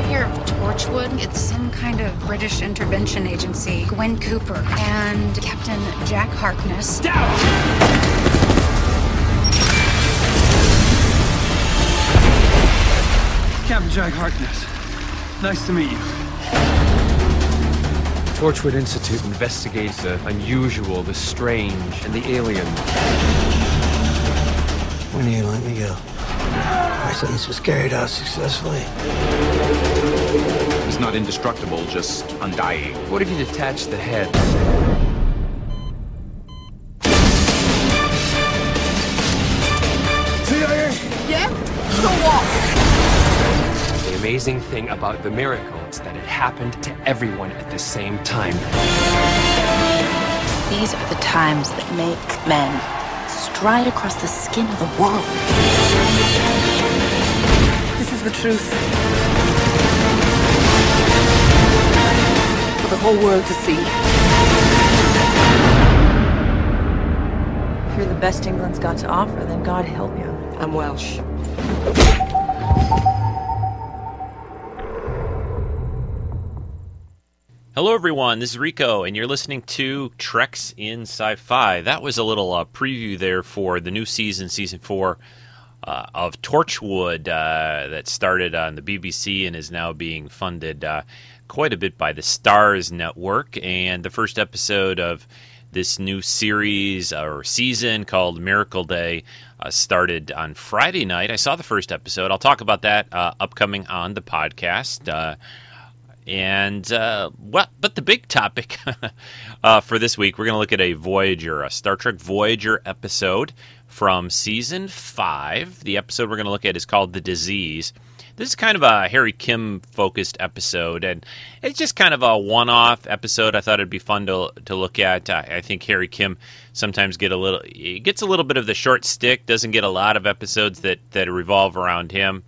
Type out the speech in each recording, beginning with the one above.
ever hear of Torchwood? It's some kind of British intervention agency. Gwen Cooper and Captain Jack Harkness. Captain Jack Harkness. Nice to meet you. Torchwood Institute investigates the unusual, the strange, and the alien. When do you let me go? My sentence was carried out successfully. He's not indestructible, just undying. What if you detach the head? The amazing thing about the miracle is that it happened to everyone at the same time. These are the times that make men stride across the skin of the world. This is the truth. The whole world to see. If you're the best England's got to offer, then God help you. I'm Welsh. Hello, everyone. This is Rico, and you're listening to Treks in Sci-Fi. That was a little uh, preview there for the new season, season four uh, of Torchwood, uh, that started on the BBC and is now being funded uh, quite a bit by the Starz Network. And the first episode of this new series or season called Miracle Day uh, started on Friday night. I saw the first episode. I'll talk about that uh, upcoming on the podcast. Uh, and uh, well, but the big topic uh, for this week, we're going to look at a Voyager, a Star Trek Voyager episode from season five. The episode we're going to look at is called "The Disease." This is kind of a Harry Kim focused episode, and it's just kind of a one off episode. I thought it'd be fun to to look at. I, I think Harry Kim sometimes get a little gets a little bit of the short stick. Doesn't get a lot of episodes that that revolve around him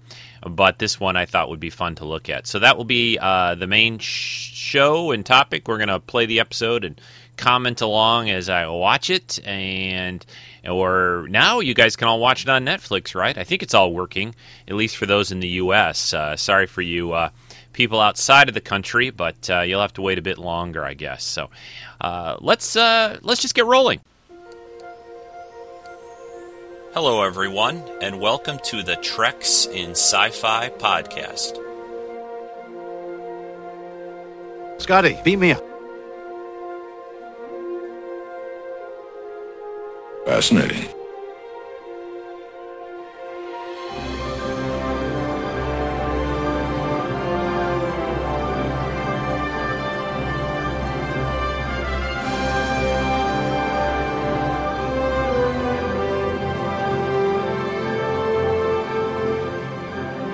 but this one I thought would be fun to look at. So that will be uh, the main sh- show and topic. We're to play the episode and comment along as I watch it, and or now you guys can all watch it on Netflix, right? I think it's all working, at least for those in the U.S. Uh, sorry for you. Uh, people outside of the country, but uh, you'll have to wait a bit longer, I guess. So uh, let's uh, let's just get rolling. Hello, everyone, and welcome to the Treks in Sci Fi podcast. Scotty, beat me up. Fascinating.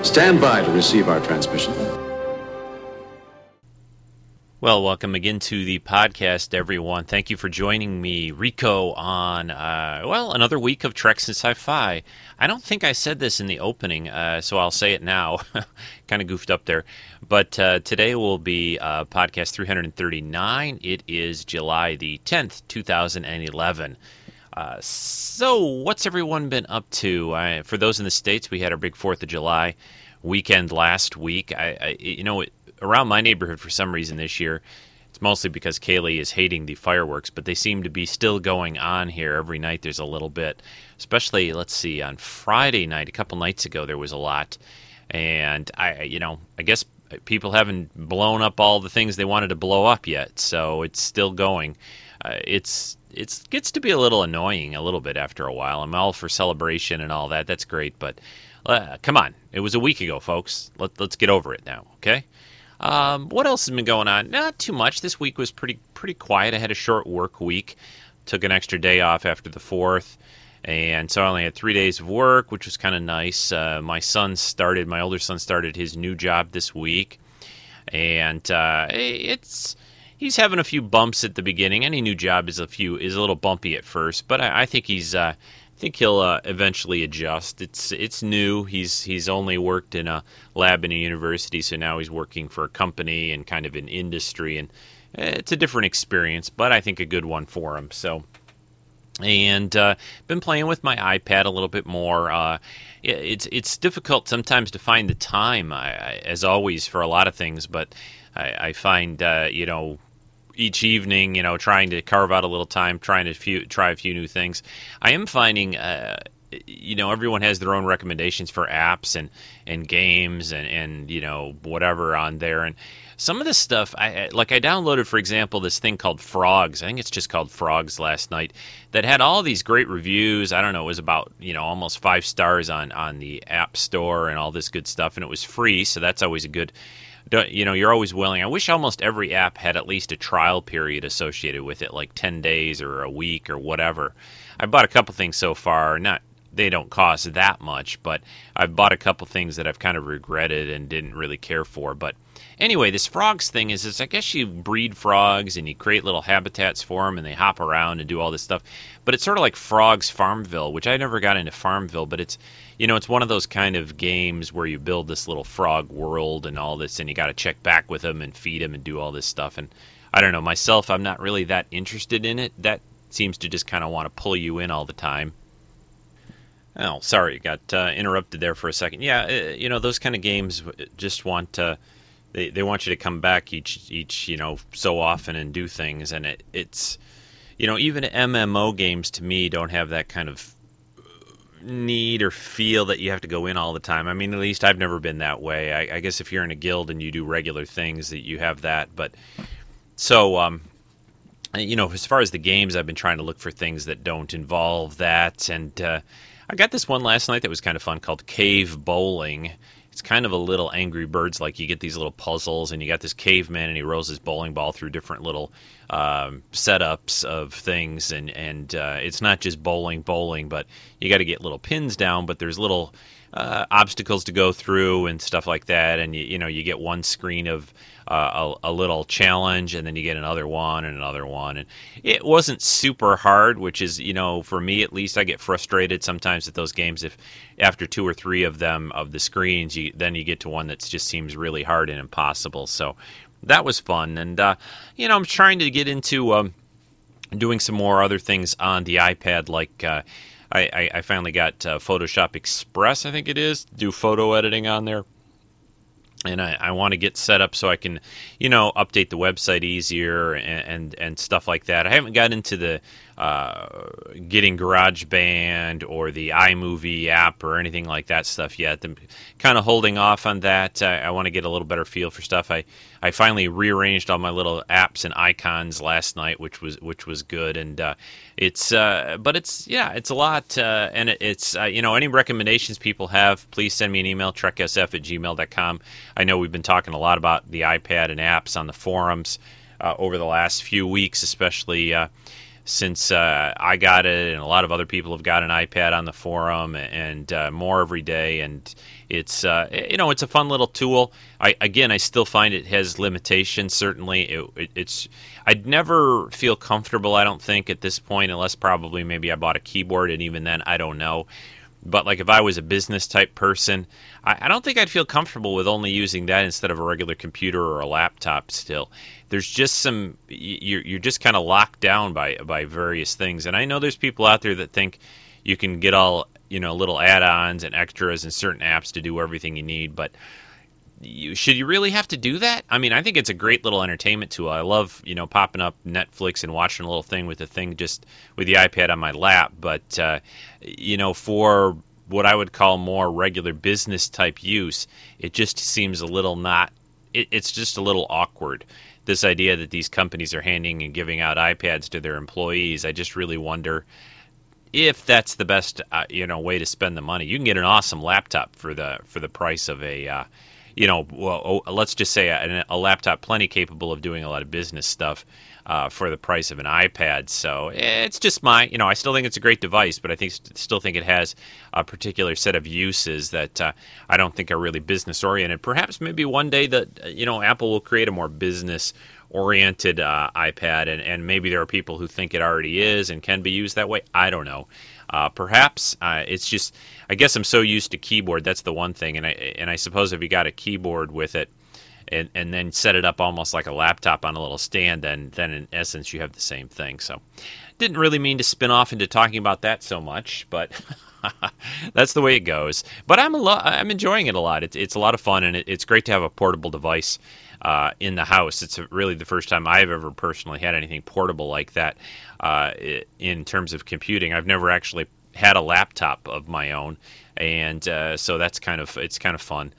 Stand by to receive our transmission. Well, welcome again to the podcast, everyone. Thank you for joining me, Rico, on, uh, well, another week of Treks and Sci Fi. I don't think I said this in the opening, uh, so I'll say it now. kind of goofed up there. But uh, today will be uh, podcast 339. It is July the 10th, 2011. Uh, so, what's everyone been up to? For those in the states, we had our big Fourth of July weekend last week. I, I, you know, around my neighborhood for some reason this year, it's mostly because Kaylee is hating the fireworks, but they seem to be still going on here every night. There's a little bit, especially let's see, on Friday night, a couple nights ago, there was a lot, and I, you know, I guess people haven't blown up all the things they wanted to blow up yet, so it's still going. Uh, it's it gets to be a little annoying a little bit after a while. I'm all for celebration and all that. That's great, but uh, come on, it was a week ago, folks. Let, let's get over it now, okay? Um, what else has been going on? Not too much. This week was pretty pretty quiet. I had a short work week. Took an extra day off after the fourth, and so I only had three days of work, which was kind of nice. Uh, my son started. My older son started his new job this week, and uh, it's he's having a few bumps at the beginning. Any new job is a few is a little bumpy at first, but I, I think he's uh, I think he'll uh, eventually adjust. It's it's new. He's he's only worked in a lab in a university, so now he's working for a company and kind of an industry, and it's a different experience, but I think a good one for him. So and uh, been playing with my iPad a little bit more. Uh, it's it's difficult sometimes to find the time, I, I, as always for a lot of things, but I, I find uh, you know each evening, you know, trying to carve out a little time, trying to few, try a few new things. I am finding. Uh, you know, everyone has their own recommendations for apps and, and games and, and you know whatever on there, and some of this stuff, I like I downloaded, for example, this thing called Frogs. I think it's just called Frogs last night. That had all these great reviews. I don't know, it was about you know almost five stars on on the App Store and all this good stuff, and it was free, so that's always a good. You know, you're always willing. I wish almost every app had at least a trial period associated with it, like ten days or a week or whatever. I bought a couple things so far, not they don't cost that much, but I've bought a couple things that I've kind of regretted and didn't really care for. But Anyway, this frogs thing is, is I guess you breed frogs and you create little habitats for them and they hop around and do all this stuff. But it's sort of like Frogs Farmville, which I never got into Farmville, but it's you know it's one of those kind of games where you build this little frog world and all this, and you got to check back with them and feed them and do all this stuff. And I don't know myself, I'm not really that interested in it. That seems to just kind of want to pull you in all the time. Oh, sorry, got uh, interrupted there for a second. Yeah, uh, you know those kind of games just want to they, they want you to come back each each you know so often and do things and it, it's you know even MMO games to me don't have that kind of need or feel that you have to go in all the time. I mean, at least I've never been that way. I, I guess if you're in a guild and you do regular things, that you have that. But so, um, you know, as far as the games, I've been trying to look for things that don't involve that. And uh, I got this one last night that was kind of fun called Cave Bowling it's kind of a little Angry Birds like. You get these little puzzles, and you got this caveman, and he rolls his bowling ball through different little um, setups of things, and and uh, it's not just bowling, bowling, but you got to get little pins down. But there's little uh, obstacles to go through and stuff like that, and you you know you get one screen of a, a, little challenge, and then you get another one and another one. And it wasn't super hard, which is, you know, for me at least, I get frustrated sometimes at those games if after two or three of them of the screens, you then you get to one that just seems really hard and impossible. So that was fun, and uh, you know, I'm trying to get into um, doing some more other things on the iPad, like. Uh, I, I, finally got uh, Photoshop Express, I think it is, do photo editing on there and I, I want to get set up so I can, you know, update the website easier and, and, and stuff like that. I haven't got into the uh, getting GarageBand or the iMovie app or anything like that stuff yet. I'm kind of holding off on that. I, I want to get a little better feel for stuff. I, I finally rearranged all my little apps and icons last night, which was which was good. And uh, it's uh, but it's yeah, it's a lot. Uh, and it, it's uh, you know any recommendations people have, please send me an email treksf at gmail.com. I know we've been talking a lot about the iPad and apps on the forums. Over the last few weeks, especially since uh, I got it, and a lot of other people have got an iPad on the forum, and uh, more every day. And it's uh, you know it's a fun little tool. I again I still find it has limitations. Certainly, it, it, it's I'd never feel comfortable. I don't think at this point, unless probably maybe I bought a keyboard, and even then I don't know. But like if I was a business type person, I, I don't think I'd feel comfortable with only using that instead of a regular computer or a laptop. Still, there's just some you're you're just kind of locked down by by various things. And I know there's people out there that think you can get all you know little add-ons and extras and certain apps to do everything you need, but you, should you really have to do that? I mean, I think it's a great little entertainment tool. I love, you know, popping up Netflix and watching a little thing with the thing just with the iPad on my lap. But, uh, you know, for what I would call more regular business type use, it just seems a little not, it, it's just a little awkward. This idea that these companies are handing and giving out iPads to their employees, I just really wonder if that's the best, uh, you know, way to spend the money. You can get an awesome laptop for the for the price of a, uh, you know, well, oh, let's just say a, a, laptop plenty capable of doing a lot of business stuff uh, for the price of an iPad. So it's just my, you know, I still think it's a great device, but I think still think it has a particular set of uses that uh, I don't think are really business oriented. Perhaps maybe one day that you know Apple will create a more business oriented uh, iPad, and, and maybe there are people who think it already is and can be used that way. I don't know. Uh, perhaps uh, it's just I guess I'm so used to keyboard. That's the one thing, and I and I suppose if you got a keyboard with it, and and then set it up almost like a laptop on a little stand, then then in essence you have the same thing. So didn't really mean to spin off into talking about that so much, but that's the way it goes. But I'm a lo- I'm enjoying it a lot. It's it's a lot of fun, and it, it's great to have a portable device uh, in the house. It's really the first time I've ever personally had anything portable like that uh, in terms of computing. I've never actually had a laptop of my own, and uh, so that's kind of it's kind of fun,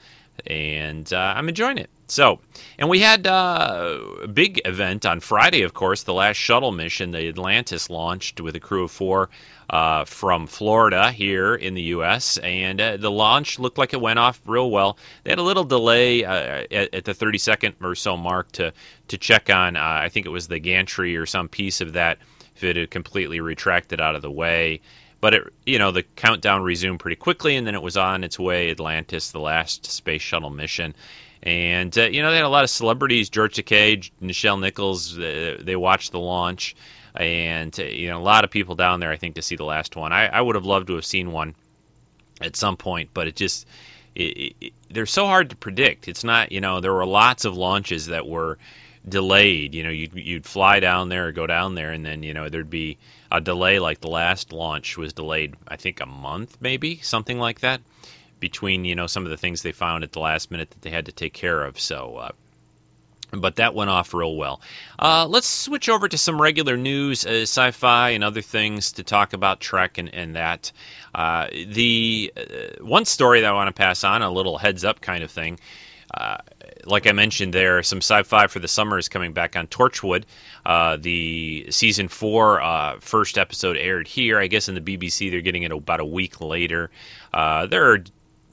and uh, I'm enjoying it. So, and we had uh, a big event on Friday, of course, the last shuttle mission, the Atlantis, launched with a crew of four uh, from Florida here in the U.S., and uh, the launch looked like it went off real well. They had a little delay uh, at, at, the 30 second or so mark to to check on. Uh, I think it was the gantry or some piece of that if it had completely retracted out of the way. But it, you know, the countdown resumed pretty quickly, and then it was on its way. Atlantis, the last space shuttle mission, and uh, you know they had a lot of celebrities: George Takei, Nichelle Nichols. Uh, they watched the launch, and uh, you know a lot of people down there. I think to see the last one. I, I would have loved to have seen one at some point, but it just it, it, they're so hard to predict. It's not you know there were lots of launches that were delayed. You know you'd you'd fly down there or go down there, and then you know there'd be a delay like the last launch was delayed, I think a month, maybe something like that, between you know some of the things they found at the last minute that they had to take care of. So. Uh, but that went off real well. Uh, let's switch over to some regular news, uh, sci fi, and other things to talk about Trek and, and that. Uh, the uh, one story that I want to pass on, a little heads up kind of thing. Like I mentioned, there some sci-fi for the summer is coming back on Torchwood. Uh, the season four uh, first episode aired here. I guess in the BBC they're getting it about a week later. Uh, there are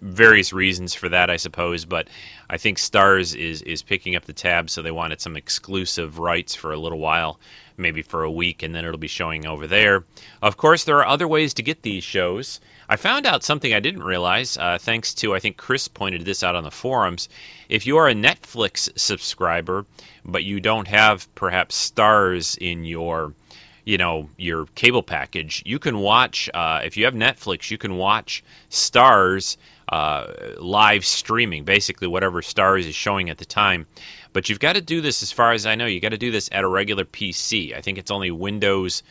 various reasons for that, I suppose, but I think Starz is is picking up the tab, so they wanted some exclusive rights for a little while, maybe for a week, and then it'll be showing over there. Of course, there are other ways to get these shows. I found out something I didn't realize, uh, thanks to, I think Chris pointed this out on the forums. If you are a Netflix subscriber, but you don't have perhaps Starz in your you know your cable package you can watch uh, if you have netflix you can watch Starz uh, live streaming basically whatever Starz is showing at the time but you've got to do this as far as i know you got to do this at a regular pc i think it's only windows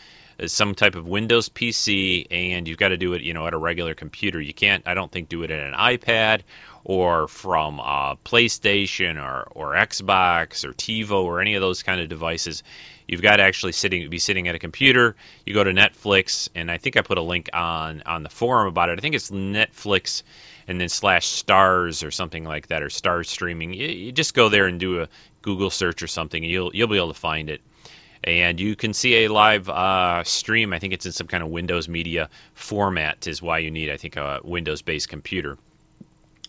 some type of Windows PC, and you've got to do it, you know, at a regular computer. You can't, I don't think, do it at an iPad or from a PlayStation or, or Xbox or TiVo or any of those kind of devices. You've got to actually sitting be sitting at a computer. You go to Netflix, and I think I put a link on on the forum about it. I think it's Netflix and then slash Starz or something like that, or Starz streaming. You, you just go there and do a Google search or something, and you'll you'll be able to find it and you can see a live uh, stream. I think it's in some kind of Windows Media format, is why you need, I think, a Windows based computer.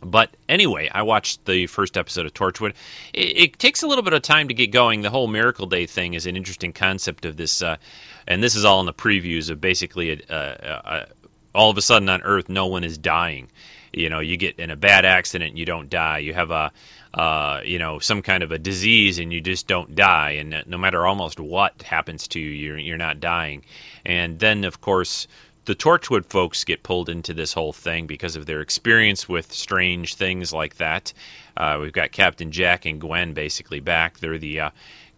But anyway, I watched the first episode of Torchwood. It, it, takes a little bit of time to get going. The whole Miracle Day thing is an interesting concept of this, uh, and this is all in the previews of basically a, a, a, all of a sudden on Earth, no one is dying. You know, you get in a bad accident, you don't die. You have a uh, you know, some kind of a disease and you just don't die. And no matter almost what happens to you, you're, you're not dying. And then, of course, the Torchwood folks get pulled into this whole thing because of their experience with strange things like that. Uh, we've got Captain Jack and Gwen basically back. They're the uh,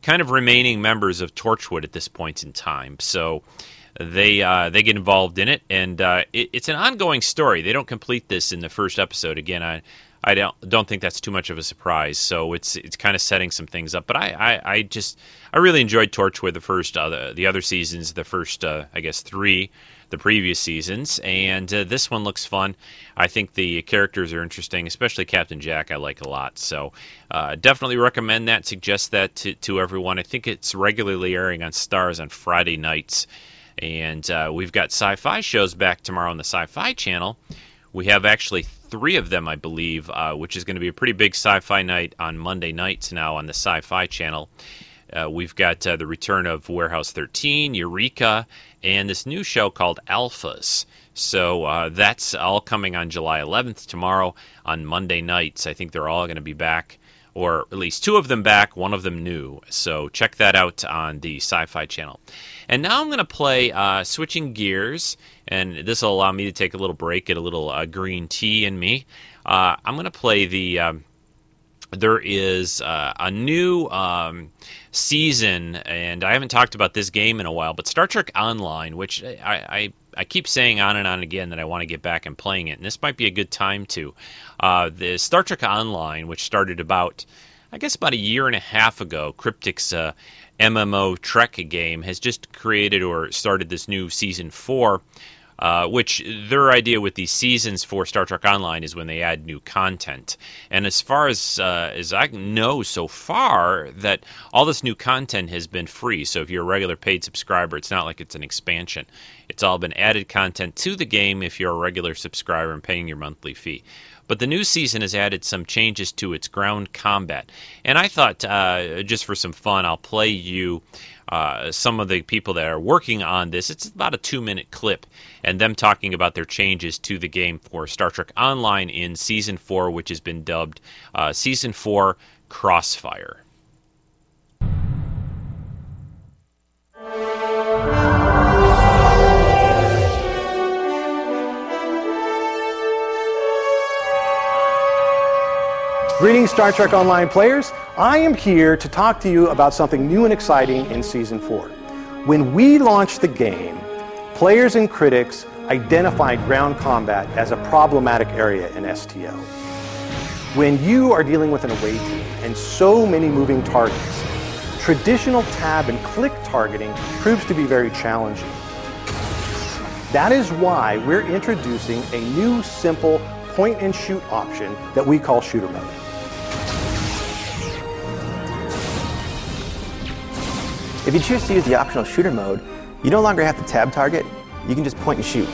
kind of remaining members of Torchwood at this point in time. So they uh, they get involved in it, and uh, it, it's an ongoing story. They don't complete this in the first episode. Again, I I don't don't think that's too much of a surprise. So it's it's kind of setting some things up. But I, I, I just I really enjoyed Torchwood the first uh, the, the other seasons, the first uh, I guess three, the previous seasons, and uh, this one looks fun. I think the characters are interesting, especially Captain Jack. I like a lot. So uh, definitely recommend that. Suggest that to to everyone. I think it's regularly airing on Starz on Friday nights, and uh, we've got sci-fi shows back tomorrow on the Sci-Fi Channel. We have actually three of them, I believe, uh, which is going to be a pretty big sci fi night on Monday nights now on the Sci Fi channel. Uh, we've got uh, the return of Warehouse 13, Eureka, and this new show called Alphas. So uh, that's all coming on July 11th tomorrow on Monday nights. I think they're all going to be back, or at least two of them back, one of them new. So check that out on the Sci Fi channel. And now I'm going to play uh, Switching Gears and this will allow me to take a little break, get a little uh, green tea in me. Uh, I'm going to play the um, there is uh, a new um, season, and I haven't talked about this game in a while, but Star Trek Online, which I, I, I keep saying on and on again that I want to get back and playing it, and this might be a good time to. Uh, the Star Trek Online, which started about, I guess, about a year and a half ago, Cryptic's uh, MMO Trek game, has just created or started this new season four uh, which their idea with these seasons for Star Trek Online is when they add new content. And as far as uh, as I know so far, that all this new content has been free. So if you're a regular paid subscriber, it's not like it's an expansion. It's all been added content to the game if you're a regular subscriber and paying your monthly fee. But the new season has added some changes to its ground combat. And I thought, uh, just for some fun, I'll play you uh, some of the people that are working on this. It's about a two minute clip, and them talking about their changes to the game for Star Trek Online in Season 4, which has been dubbed uh, Season 4 Crossfire. Greetings, Star Trek Online players. I am here to talk to you about something new and exciting in Season 4. When we launched the game, players and critics identified ground combat as a problematic area in STO. When you are dealing with an away team and so many moving targets, traditional tab and click targeting proves to be very challenging. That is why we're introducing a new simple point and shoot option that we call shooter mode. If you choose to use the optional shooter mode, you no longer have to tab target, you can just point and shoot.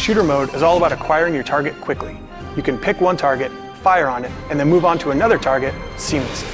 Shooter mode is all about acquiring your target quickly. You can pick one target, fire on it, and then move on to another target seamlessly.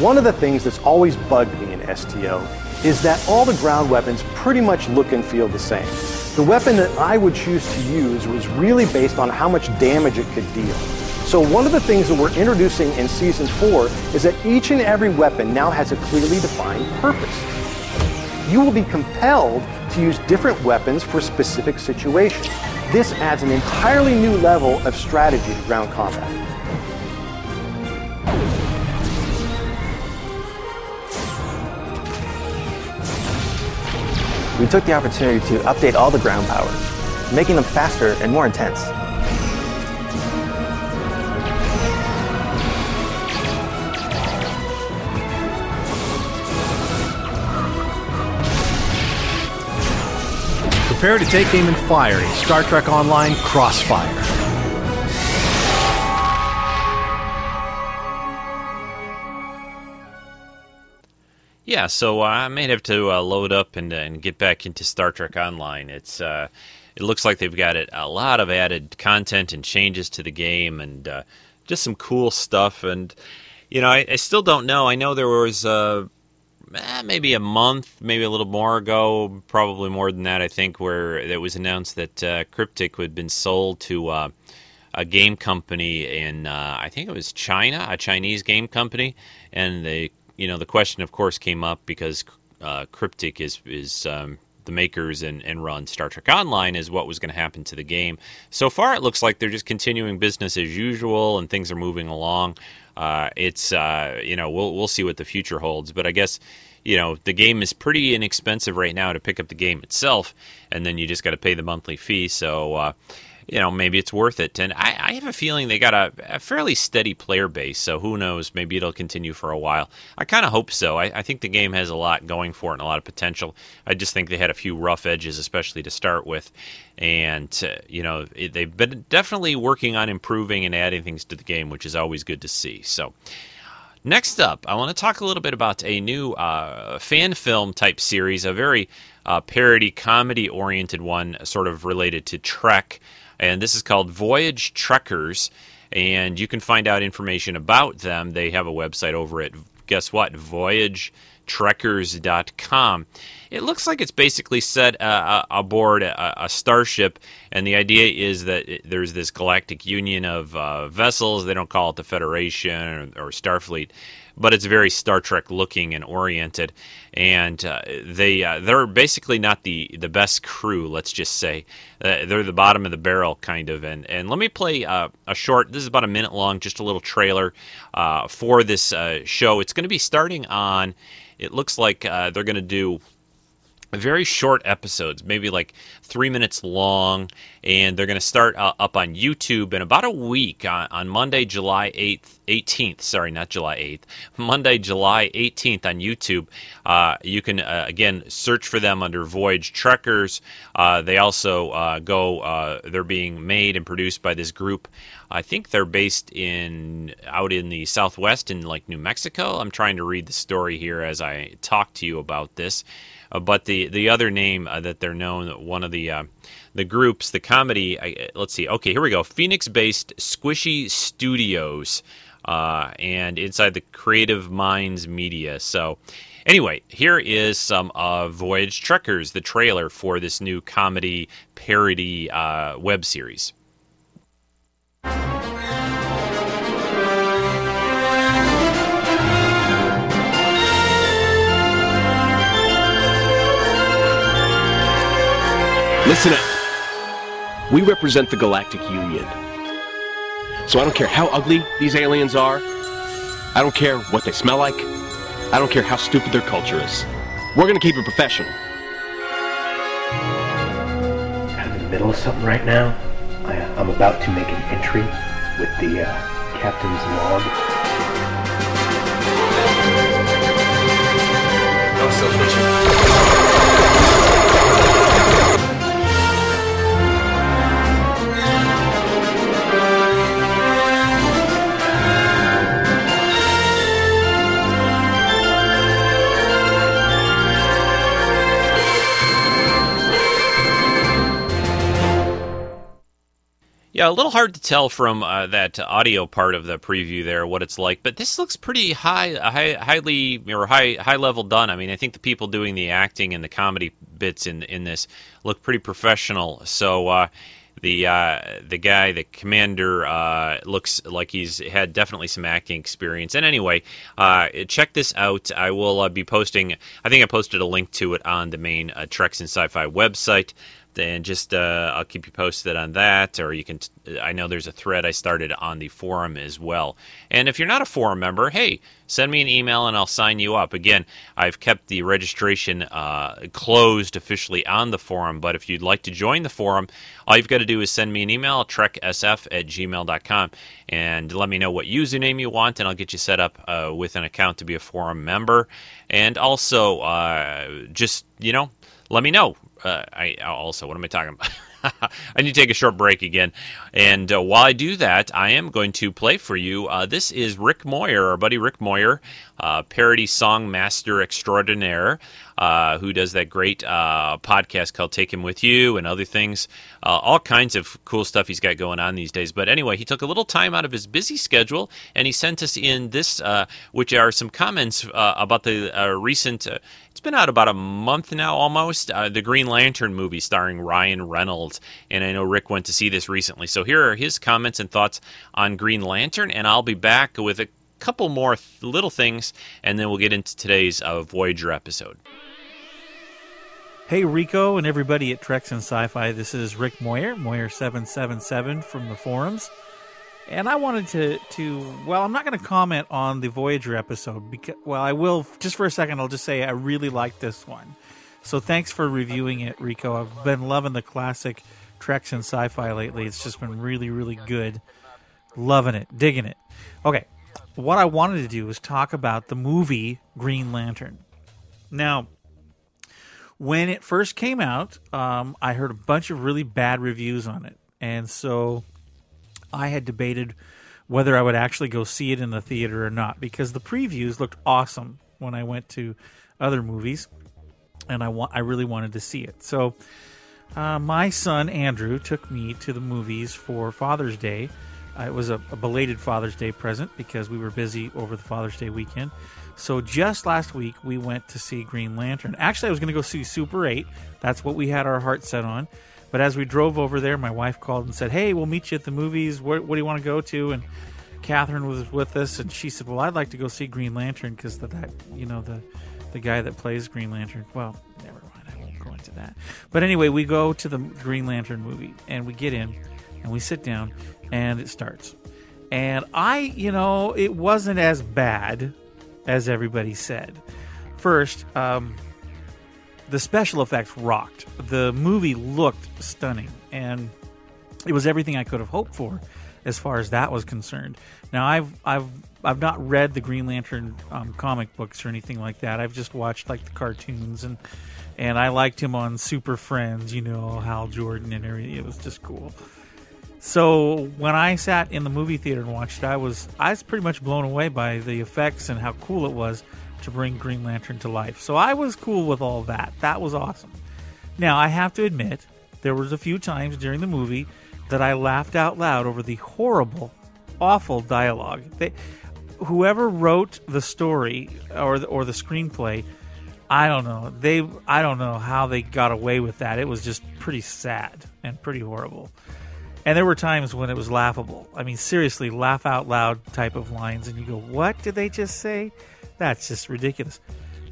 One of the things that's always bugged me in STO is that all the ground weapons pretty much look and feel the same. The weapon that I would choose to use was really based on how much damage it could deal. So one of the things that we're introducing in Season 4 is that each and every weapon now has a clearly defined purpose. You will be compelled to use different weapons for specific situations. This adds an entirely new level of strategy to ground combat. We took the opportunity to update all the ground powers, making them faster and more intense. Prepare to take aim and fire in Star Trek Online Crossfire. Yeah, so uh, I may have to uh, load up and, and get back into Star Trek Online. It's uh, it looks like they've got it, a lot of added content and changes to the game, and uh, just some cool stuff. And you know, I, I, still don't know. I know there was uh, eh, maybe a month, maybe a little more ago, probably more than that, I think, where it was announced that uh, Cryptic had been sold to uh, a game company in, uh, I think it was China, a Chinese game company, and they, you know, the question, of course, came up because uh, Cryptic is is um, the makers and, and run Star Trek Online is what was going to happen to the game. So far, it looks like they're just continuing business as usual and things are moving along. Uh, it's uh, you know we'll we'll see what the future holds, but I guess you know the game is pretty inexpensive right now to pick up the game itself, and then you just got to pay the monthly fee. So uh, you know, maybe it's worth it. And I, I have a feeling they got a, a, fairly steady player base, so who knows? Maybe it'll continue for a while. I kind of hope so. I, I, think the game has a lot going for it and a lot of potential. I just think they had a few rough edges, especially to start with. And, uh, you know, it, they've been definitely working on improving and adding things to the game, which is always good to see. So. Next up, I want to talk a little bit about a new uh, fan film type series, a very uh, parody comedy oriented one, sort of related to Trek and this is called Voyage Trekkers. And you can find out information about them. They have a website over at, guess what, voyagetrekkers.com. It looks like it's basically set uh, uh, aboard a, a, starship, and the idea is that it, there's this galactic union of uh, vessels. They don't call it the Federation or, or Starfleet, but it's very Star Trek looking and oriented. And uh, they uh, they're basically not the the best crew. Let's just say uh, they're the bottom of the barrel kind of. And and let me play uh, a short. This is about a minute long, just a little trailer uh, for this uh, show. It's going to be starting on. It looks like they're going to do very short episodes, maybe like three minutes long, and they're going to start uh, up on YouTube in about a week on, on Monday, July 8th, 18th. Sorry, not July 8th. Monday, July 18th on YouTube. Uh, you can, uh, again, search for them under Voyage Trekkers. Uh, they also uh, go, uh, they're being made and produced by this group. I think they're based in out in the southwest in like New Mexico. I'm trying to read the story here as I talk to you about this. Uh, but the the other name uh, that they're known, one of the uh, the groups, the comedy. I, let's see. Okay, here we go. Phoenix-based Squishy Studios, and inside the Creative Minds Media. So. Anyway, here is some Voyage Trekkers, the trailer for this new comedy parody uh, web series. Listen up. We represent the Galactic Union. So I don't care how ugly these aliens are. I don't care what they smell like. I don't care how stupid their culture is. We're gonna keep it professional. I'm in the middle of something right now. I, am about to make an entry with the uh, captain's log. I'm still twitching. Yeah, a little hard to tell from uh, that audio part of the preview there what it's like, but this looks pretty high, high, highly or high, high level done. I mean, I think the people doing the acting and the comedy bits in in this look pretty professional. So uh, the uh, the guy, the commander, uh, looks like he's had definitely some acting experience. And anyway, uh, check this out. I will uh, be posting. I think I posted a link to it on the main uh, Treks and Sci-Fi website and just uh, I'll keep you posted on that. Or you can, t- I know there's a thread I started on the forum as well. And if you're not a forum member, hey, send me an email and I'll sign you up. Again, I've kept the registration uh, closed officially on the forum, but if you'd like to join the forum, all you've got to do is send me an email, treksf at gmail.com, and let me know what username you want, and I'll get you set up uh, with an account to be a forum member. And also, uh, just, you know, let me know uh, I also what am I talking about? I need to take a short break again, and uh, while I do that, I am going to play for you. Uh, this is Rick Moyer, our buddy Rick Moyer, uh, parody song master extraordinaire, uh, who does that great uh, podcast called "Take Him With You" and other things. all kinds of cool stuff he's got going on these days. But anyway, he took a little time out of his busy schedule, and he sent us in this, which are some comments about the recent it's been out about a month now almost. Uh, the Green Lantern movie starring Ryan Reynolds. And I know Rick went to see this recently. So here are his comments and thoughts on Green Lantern. And I'll be back with a couple more th- little things. And then we'll get into today's uh, Voyager episode. Hey Rico and everybody at Treks and Sci-Fi. This is Rick Moyer, Moyer777 from the forums. And I wanted to to well, I'm not going to comment on the Voyager episode because well, I will just for a second. I'll just say I really like this one. So thanks for reviewing it, Rico. I've been loving the classic Treks and Sci-Fi lately. It's just been really, really good. Loving it, digging it. Okay, what I wanted to do was talk about the movie Green Lantern. Now, when it first came out, um, I heard a bunch of really bad reviews on it, and so I had debated whether I would actually go see it in the theater or not because the previews looked awesome when I went to other movies, and I want I really wanted to see it. So uh, my son Andrew took me to the movies for Father's Day. It was a, a, belated Father's Day present because we were busy over the Father's Day weekend. So just last week we went to see Green Lantern. Actually, I was going to go see Super 8. That's what we had our heart set on. But as we drove over there, my wife called and said, "Hey, we'll meet you at the movies. What, what do you want to go to?" And Catherine was with us, and she said, "Well, I'd like to go see Green Lantern because that you know the the guy that plays Green Lantern." Well, never mind, I won't go into that. But anyway, we go to the Green Lantern movie, and we get in, and we sit down, and it starts. And I, you know, it wasn't as bad as everybody said. First, um, the special effects rocked. The movie looked stunning, and it was everything I could have hoped for as far as that was concerned. Now, I've I've I've not read the Green Lantern um, comic books or anything like that. I've just watched like the cartoons and and I liked him on Super Friends. You know, Hal Jordan and everything. It was just cool. So when I sat in the movie theater and watched it, I was I was pretty much blown away by the effects and how cool it was to bring Green Lantern to life. So I was cool with all that. That was awesome. Now I have to admit, there was a few times during the movie that I laughed out loud over the horrible, awful dialogue. They, whoever wrote the story or the, or the screenplay, I don't know. They I don't know how they got away with that. It was just pretty sad and pretty horrible. And there were times when it was laughable. I mean, seriously, laugh out loud type of lines, and you go, "What did they just say?" That's just ridiculous.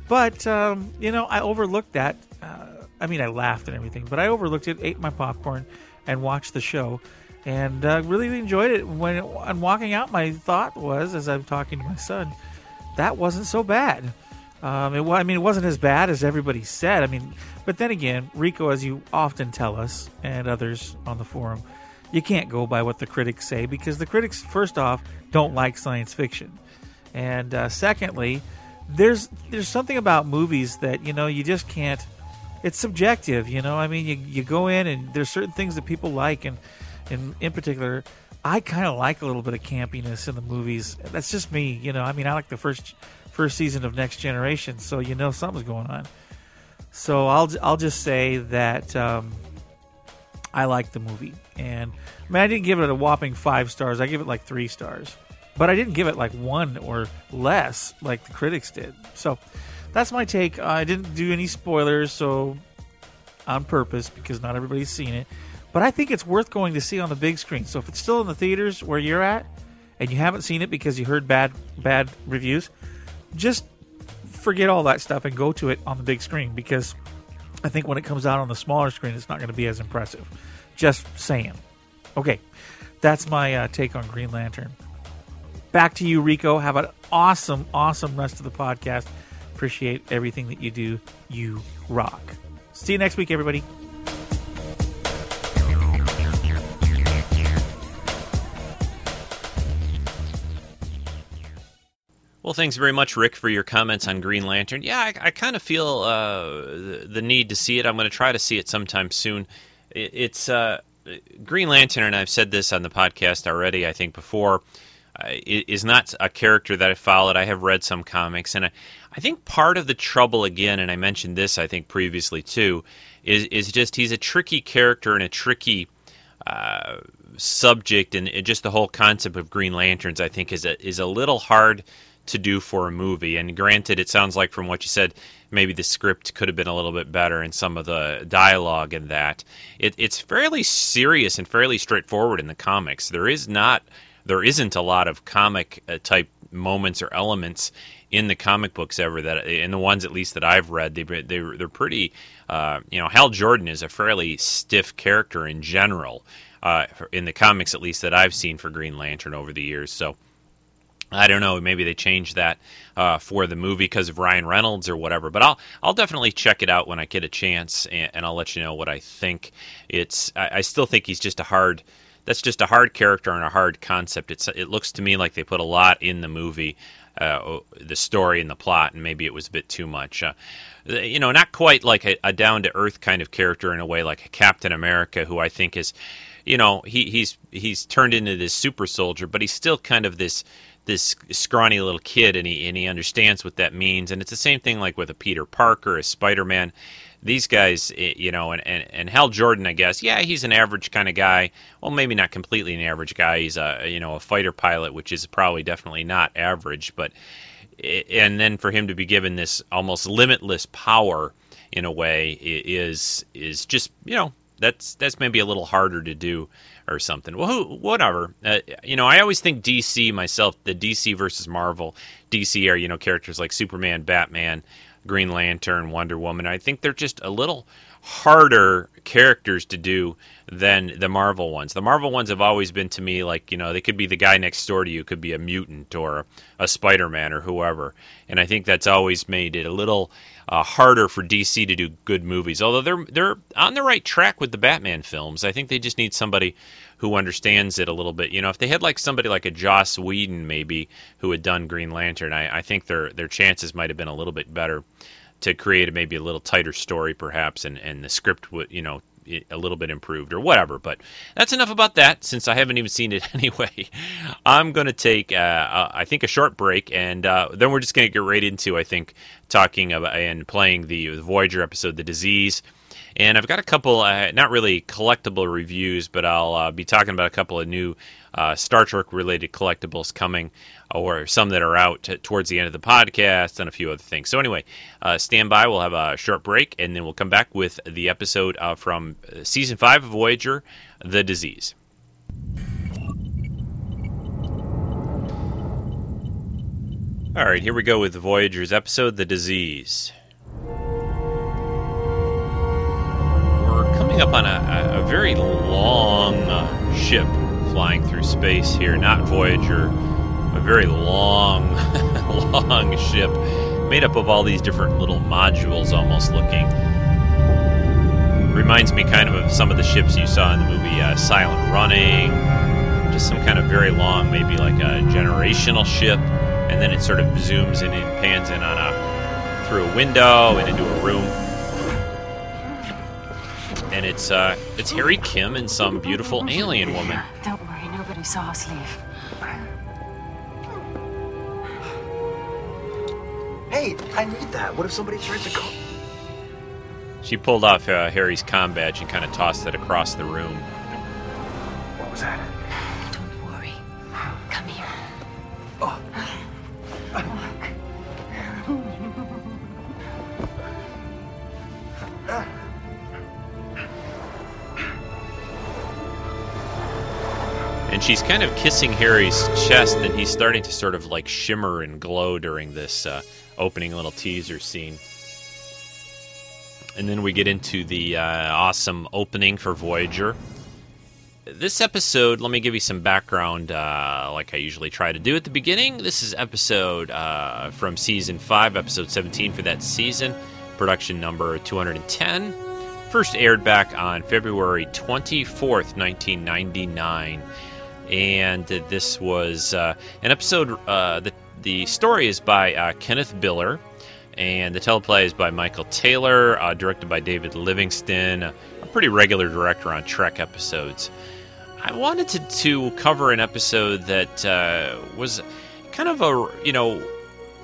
But um, you know, I overlooked that. Uh, I mean, I laughed and everything, but I overlooked it, ate my popcorn, and watched the show, and uh, really enjoyed it. When I'm walking out, my thought was, as I'm talking to my son, that wasn't so bad. Um, it, I mean, it wasn't as bad as everybody said. I mean, but then again, Rico, as you often tell us and others on the forum, you can't go by what the critics say because the critics, first off, don't like science fiction, and uh, secondly, there's there's something about movies that you know you just can't. It's subjective, you know. I mean, you you go in and there's certain things that people like, and and in particular, I kind of like a little bit of campiness in the movies. That's just me, you know. I mean, I like the first first season of Next Generation, so you know something's going on. So I'll I'll just say that um, I like the movie, and I mean I didn't give it a whopping five stars. I give it like three stars, but I didn't give it like one or less like the critics did. So that's my take. I didn't do any spoilers, so on purpose because not everybody's seen it. But I think it's worth going to see on the big screen. So if it's still in the theaters where you're at, and you haven't seen it because you heard bad bad reviews, just forget all that stuff and go to it on the big screen because I think when it comes out on the smaller screen, it's not going to be as impressive. Just saying. Okay, that's my uh, take on Green Lantern. Back to you, Rico. Have an awesome, awesome rest of the podcast. Appreciate everything that you do. You rock. See you next week, everybody. Well, thanks very much, Rick, for your comments on Green Lantern. Yeah, I, I kind of feel uh, the, the, need to see it. I'm going to try to see it sometime soon. It, it's uh, Green Lantern, and I've said this on the podcast already, I think before, uh, is not a character that I followed. I have read some comics, and I, I think part of the trouble, again, and I mentioned this, I think, previously too, is, is just he's a tricky character and a tricky. Uh, subject and just the whole concept of Green Lanterns, I think, is a is a little hard to do for a movie. And granted, it sounds like from what you said, maybe the script could have been a little bit better and some of the dialogue and that. It, it's fairly serious and fairly straightforward in the comics. There is not, there isn't a lot of comic uh, type moments or elements in the comic books ever that in the ones at least that I've read they they they're pretty uh, you know Hal Jordan is a fairly stiff character in general uh, in the comics at least that I've seen for Green Lantern over the years so I don't know. Maybe they changed that uh, for the movie because of Ryan Reynolds or whatever. But I'll I'll definitely check it out when I get a chance, and, and I'll let you know what I think. It's I, I, still think he's just a hard. That's just a hard character and a hard concept. It's it looks to me like they put a lot in the movie, uh, the story and the plot, and maybe it was a bit too much. Uh, you know, not quite like a, a down to earth kind of character in a way like Captain America, who I think is, you know, he he's he's turned into this super soldier, but he's still kind of this this scrawny little kid and he and he understands what that means. And it's the same thing like with a Peter Parker a Spider-Man. These guys eh, you know and, and, and Hal Jordan I guess yeah he's an average kind of guy. Well maybe not completely an average guy. He's a you know a fighter pilot which is probably definitely not average. But eh, and then for him to be given this almost limitless power in a way is is just you know that's that's maybe a little harder to do or something. Well, who, whatever. Uh, you know, I always think DC myself, the DC versus Marvel. DC are you know characters like Superman, Batman, Green Lantern, Wonder Woman. I think they're just a little harder characters to do than the Marvel ones. The Marvel ones have always been to me like, you know, they could be the guy next door to you, could be a mutant or a Spider Man or whoever. And I think that's always made it a little uh, harder for DC to do good movies. Although they're they're on the right track with the Batman films. I think they just need somebody who understands it a little bit. You know, if they had like somebody like a Joss Whedon maybe who had done Green Lantern, I, I think their their chances might have been a little bit better to create maybe a little tighter story perhaps and, and the script would you know a little bit improved or whatever but that's enough about that since i haven't even seen it anyway. I'm going to take uh, uh, i think a short break and uh, then we're just going to get right into i think talking about and playing the voyager episode the disease and I've got a couple, uh, not really collectible reviews, but I'll uh, be talking about a couple of new uh, Star Trek related collectibles coming, or some that are out t- towards the end of the podcast, and a few other things. So, anyway, uh, stand by. We'll have a short break, and then we'll come back with the episode uh, from uh, season five of Voyager The Disease. All right, here we go with Voyager's episode, The Disease. We're coming up on a, a very long uh, ship flying through space here, not Voyager, a very long, long ship made up of all these different little modules almost looking. Reminds me kind of of some of the ships you saw in the movie uh, Silent Running, just some kind of very long, maybe like a generational ship, and then it sort of zooms in and pans in on a through a window and into a room and it's uh, it's Harry Kim and some beautiful alien woman. Don't worry, nobody saw us leave. Hey, I need that. What if somebody tries to call? She pulled off uh, Harry's com badge and kind of tossed it across the room. What was that? Don't worry. Come here. Oh. and she's kind of kissing Harry's chest, and he's starting to sort of like shimmer and glow during this uh, opening little teaser scene. And then we get into the uh, awesome opening for Voyager. This episode, let me give you some background, uh, like I usually try to do at the beginning. This is episode uh, from season 5, episode 17 for that season, production number 210. First aired back on February 24th, 1999 and this was uh, an episode. Uh, the the story is by uh, Kenneth Biller, and the teleplay is by Michael Taylor, uh, directed by David Livingston, a pretty regular director on Trek episodes. I wanted to, to cover an episode that uh, was kind of a you know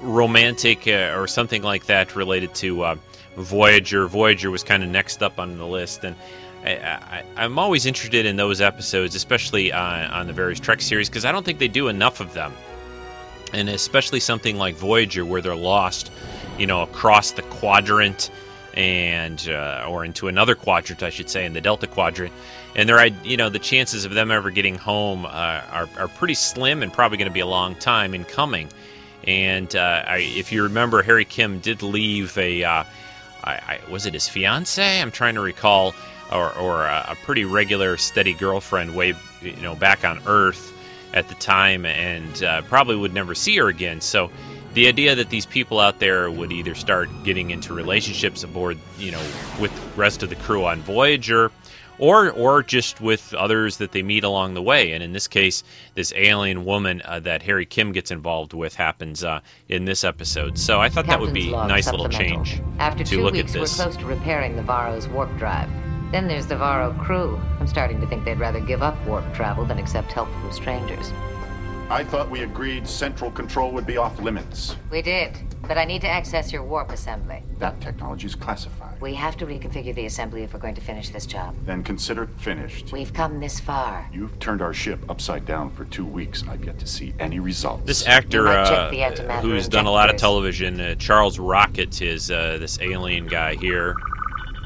romantic uh, or something like that related to Voyager. Voyager was kind of next up on the list, and I, am always interested in those episodes, especially uh, on the various Trek series, because I don't think they do enough of them. And especially something like Voyager, where they're lost, you know, across the quadrant and uh, or into another quadrant, I should say, in the Delta Quadrant. And they're, you know, the chances of them ever getting home uh, are, are pretty slim and probably going to be a long time in coming. And uh, I, if you remember, Harry Kim did leave a. Uh, I, I, was it his fiance? I'm trying to recall or, or a, a pretty regular, steady girlfriend way, you know, back on Earth at the time, and uh, probably would never see her again. So the idea that these people out there would either start getting into relationships aboard, you know, with the rest of the crew on Voyager, or or just with others that they meet along the way. And in this case, this alien woman uh, that Harry Kim gets involved with happens uh, in this episode. So I thought Captain's that would be a nice little change After to two look weeks, at this. we're close to repairing the Varro's warp drive. Then there's the Varro crew. I'm starting to think they'd rather give up warp travel than accept help from strangers. I thought we agreed central control would be off limits. We did, but I need to access your warp assembly. That technology is classified. We have to reconfigure the assembly if we're going to finish this job. Then consider it finished. We've come this far. You've turned our ship upside down for two weeks. I've yet to see any results. This actor, might check uh, the antimatter who's done a lot of television, uh, Charles Rocket, is uh, this alien guy here.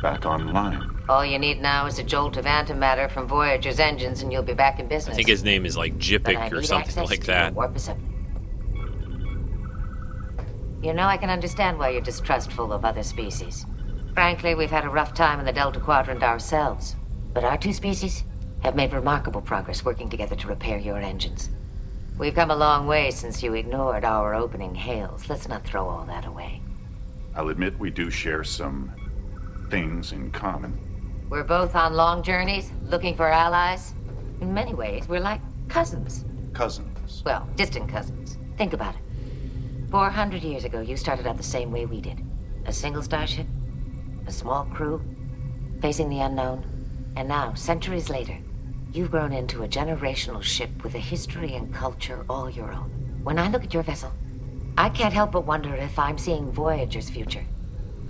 Back online. All you need now is a jolt of antimatter from Voyager's engines, and you'll be back in business. I think his name is like But I Jipic or something like that. your warp receptor. You know, I can understand why you're distrustful of other species. Frankly, we've had a rough time in the Delta Quadrant ourselves. But our two species have made remarkable progress working together to repair your engines. We've come a long way since you ignored our opening hails. Let's not throw all that away. I'll admit we do share some things in common. We're both on long journeys, looking for allies. In many ways, we're like cousins. Cousins. Well, distant cousins. Think about it. 400 years ago, you started out the same way we did a single starship, a small crew, facing the unknown. And now, centuries later, you've grown into a generational ship with a history and culture all your own. When I look at your vessel, I can't help but wonder if I'm seeing Voyager's future.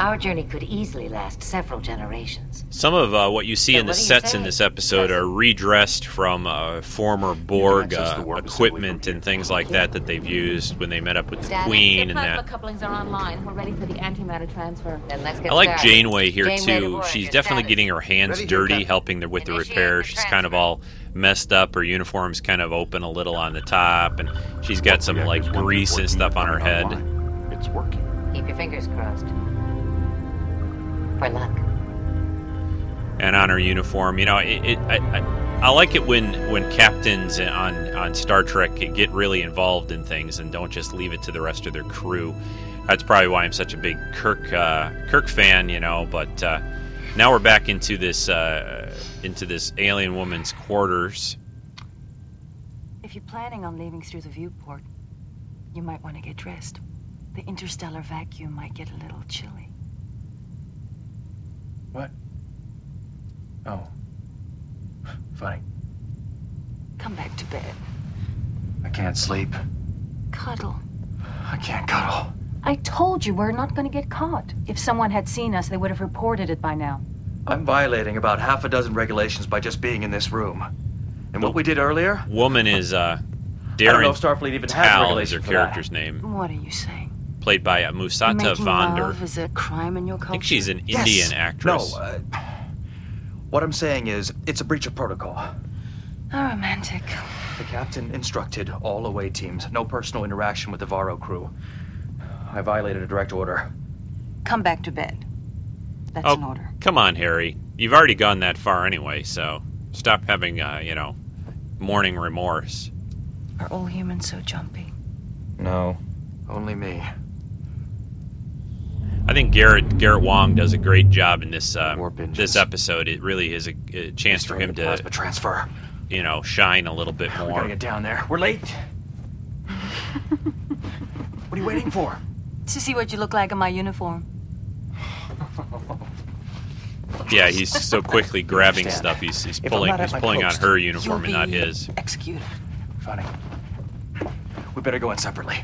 Our journey could easily last several generations. Some of uh, what you see So in the what do you sets in this episode are redressed from uh, former Borg uh, the warp assembly equipment and things like that that they've used when they met up with the Dad, Queen the and plasma that. couplings are online. We're ready for the antimatter transfer. Then let's get I like started. Janeway here Janeway too. She's definitely status. getting her hands Ready, dirty, helping the, with the Initiate repair. the She's kind of all messed up. Her uniform's kind of open a little on the top, and she's got some like grease and stuff on her head. It's working. Keep your fingers crossed. For luck. and on her uniform. You know, it, it, I, I, I like it when when captains on on Star Trek get really involved in things and don't just leave it to the rest of their crew. That's probably why I'm such a big Kirk uh, Kirk fan. You know, but uh, now we're back into this uh, into this alien woman's quarters. If you're planning on leaving through the viewport, you might want to get dressed. The interstellar vacuum might get a little chilly. What? Oh. Funny. Come back to bed. I can't sleep. Cuddle. I can't cuddle. I told you we're not going to get caught. If someone had seen us, they would have reported it by now. I'm violating about half a dozen regulations by just being in this room. And what we did earlier? Woman is uh, I don't know if Starfleet even has Tal is her regulation for that. character's name, What are you saying? Played by uh, Musetta Making Vander. love is a crime in your culture? I think she's an Yes. Indian actress. No, uh, what I'm saying is, it's a breach of protocol. How romantic. The captain instructed all away teams no personal interaction with the Varro crew. I violated a direct order. Come back to bed. That's oh, an order. come on, Harry. You've already gone that far anyway, so stop having, uh, you know, morning remorse. Are all humans so jumpy? No, only me. I think Garrett Garrett Wang does a great job in this uh, this episode. It really is a, a chance for him to transfer. you know, shine a little bit more. We more. gotta get down there. We're late. what are you waiting for? To see what you look like in my uniform. Yeah, he's so quickly grabbing stuff. He's, he's pulling he's my pulling on her uniform and not his. Executed. Funny. We better go in separately.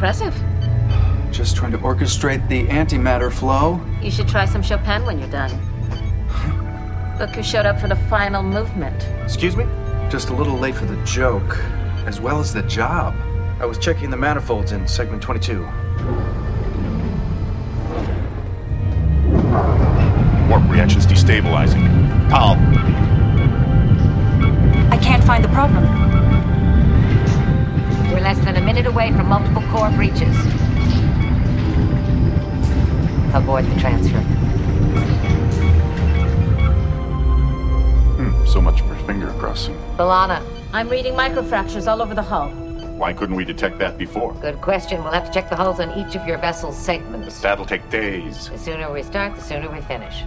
Impressive. Just trying to orchestrate the antimatter flow. You should try some Chopin when you're done. Look who showed up for the final movement. Excuse me? Just a little late for the joke, as well as the job. I was checking the manifolds in segment 22. Warp reaction's destabilizing. Pal, I can't find the problem. We're less than a minute away from multiple core breaches. Aboard the transfer. hmm, so much for finger crossing. B'Elanna, I'm reading microfractures all over the hull. Why couldn't we detect that before? good question. We'll have to check the hulls on each of your vessel's segments. That'll take days. The sooner we start, the sooner we finish.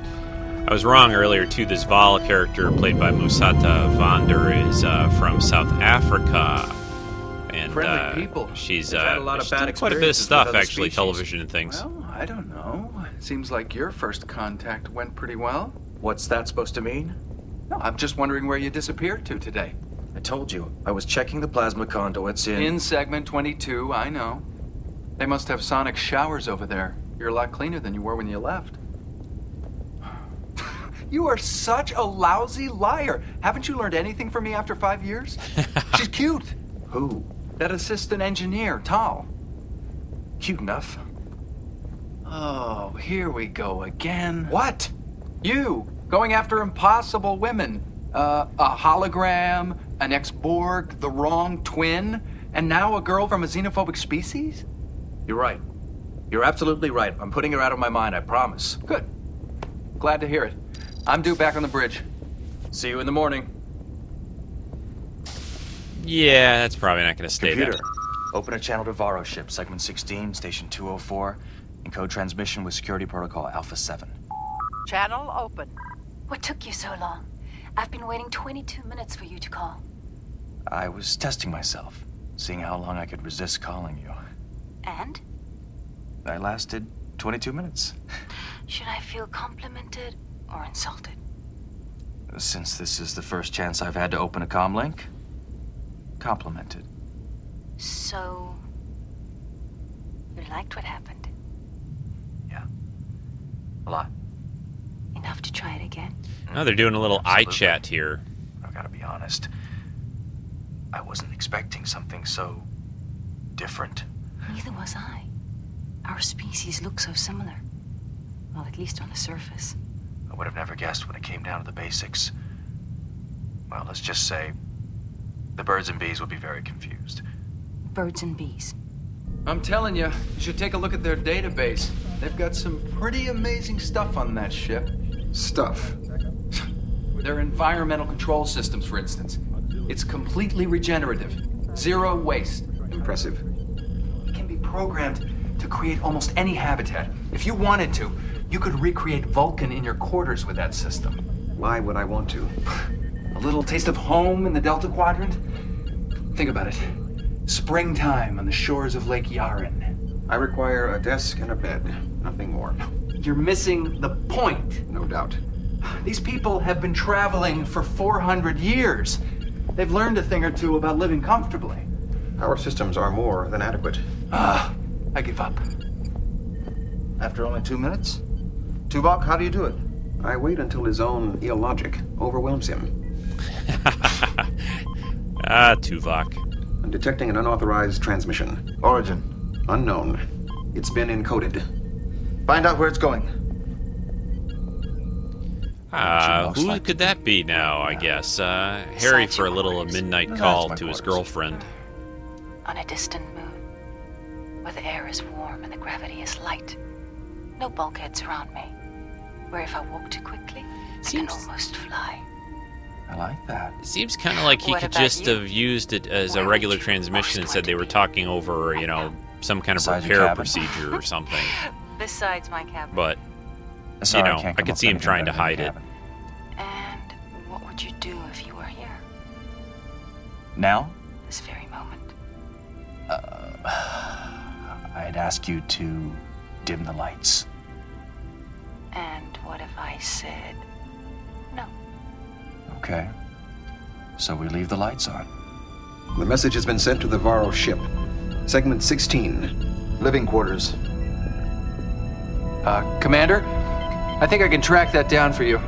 I was wrong earlier too. This Val character, played by Musetta Vander, is uh, from South Africa, and Friendly uh, people. she's We've had uh, a lot of she's bad done quite a bit of stuff actually, species. television and things. Well, I don't know. It Seems like your first contact went pretty well. What's that supposed to mean? No, I'm just wondering where you disappeared to today. I told you, I was checking the plasma conduits in. In segment 22, I know. They must have sonic showers over there. You're a lot cleaner than you were when you left. you are such a lousy liar. Haven't you learned anything from me after five years? She's cute. Who? That assistant engineer, Tal. Cute enough. Oh, here we go again. What? You, going after impossible women. Uh, a hologram, an ex-Borg, the wrong twin, and now a girl from a xenophobic species? You're right. You're absolutely right. I'm putting her out of my mind, I promise. Good. Glad to hear it. I'm due back on the bridge. See you in the morning. Yeah, that's probably not going to stay Computer, there. open a channel to Varro ship, segment 16, station 204. Encode transmission with security protocol Alpha 7. Channel open. What took you so long? I've been waiting 22 minutes for you to call. I was testing myself, seeing how long I could resist calling you. And? I lasted 22 minutes. Should I feel complimented or insulted? Since this is the first chance I've had to open a comm link, complimented. So. You liked what happened? Yeah. A lot. Enough to try it again? No, they're doing a little eye chat here. I've got to be honest. I wasn't expecting something so different. Neither was I. Our species look so similar. Well, at least on the surface. I would have never guessed when it came down to the basics. Well, let's just say the birds and bees would be very confused. Birds and bees. I'm telling you, you should take a look at their database. They've got some pretty amazing stuff on that ship. Stuff? Their environmental control systems, for instance. It's completely regenerative, zero waste. Impressive. It can be programmed to create almost any habitat. If you wanted to, you could recreate Vulcan in your quarters with that system. Why would I want to? A little taste of home in the Delta Quadrant? Think about it. Springtime on the shores of Lake Yuron. I require a desk and a bed, nothing more. You're missing the point. No doubt. These people have been traveling for 400 years. They've learned a thing or two about living comfortably. Our systems are more than adequate. Ah, I give up. After only two minutes? Tuvok, how do you do it? I wait until his own illogic overwhelms him. Ah, Tuvok. I'm detecting an unauthorized transmission. Origin? Unknown. It's been encoded. Find out where it's going. Uh, who could that be now, I guess? Uh, Harry for a little midnight That's call to his girlfriend. On a distant moon, where the air is warm and the gravity is light. No bulkheads around me. Where if I walk too quickly, I can almost fly. I like that. It seems kind of like he What could just you? have used it as a regular transmission and said they were talking over, you know, some kind of Besides repair procedure or something. Besides my cabin. But, Sorry, you know, can't I could see him trying to hide it. And what would you do if you were here, Now, this very moment? Uh, I'd ask you to dim the lights. And what if I said no? Okay. So we leave the lights on. The message has been sent to the Varro ship. Segment 16. Living quarters. Uh, Commander, I think I can track that down for you.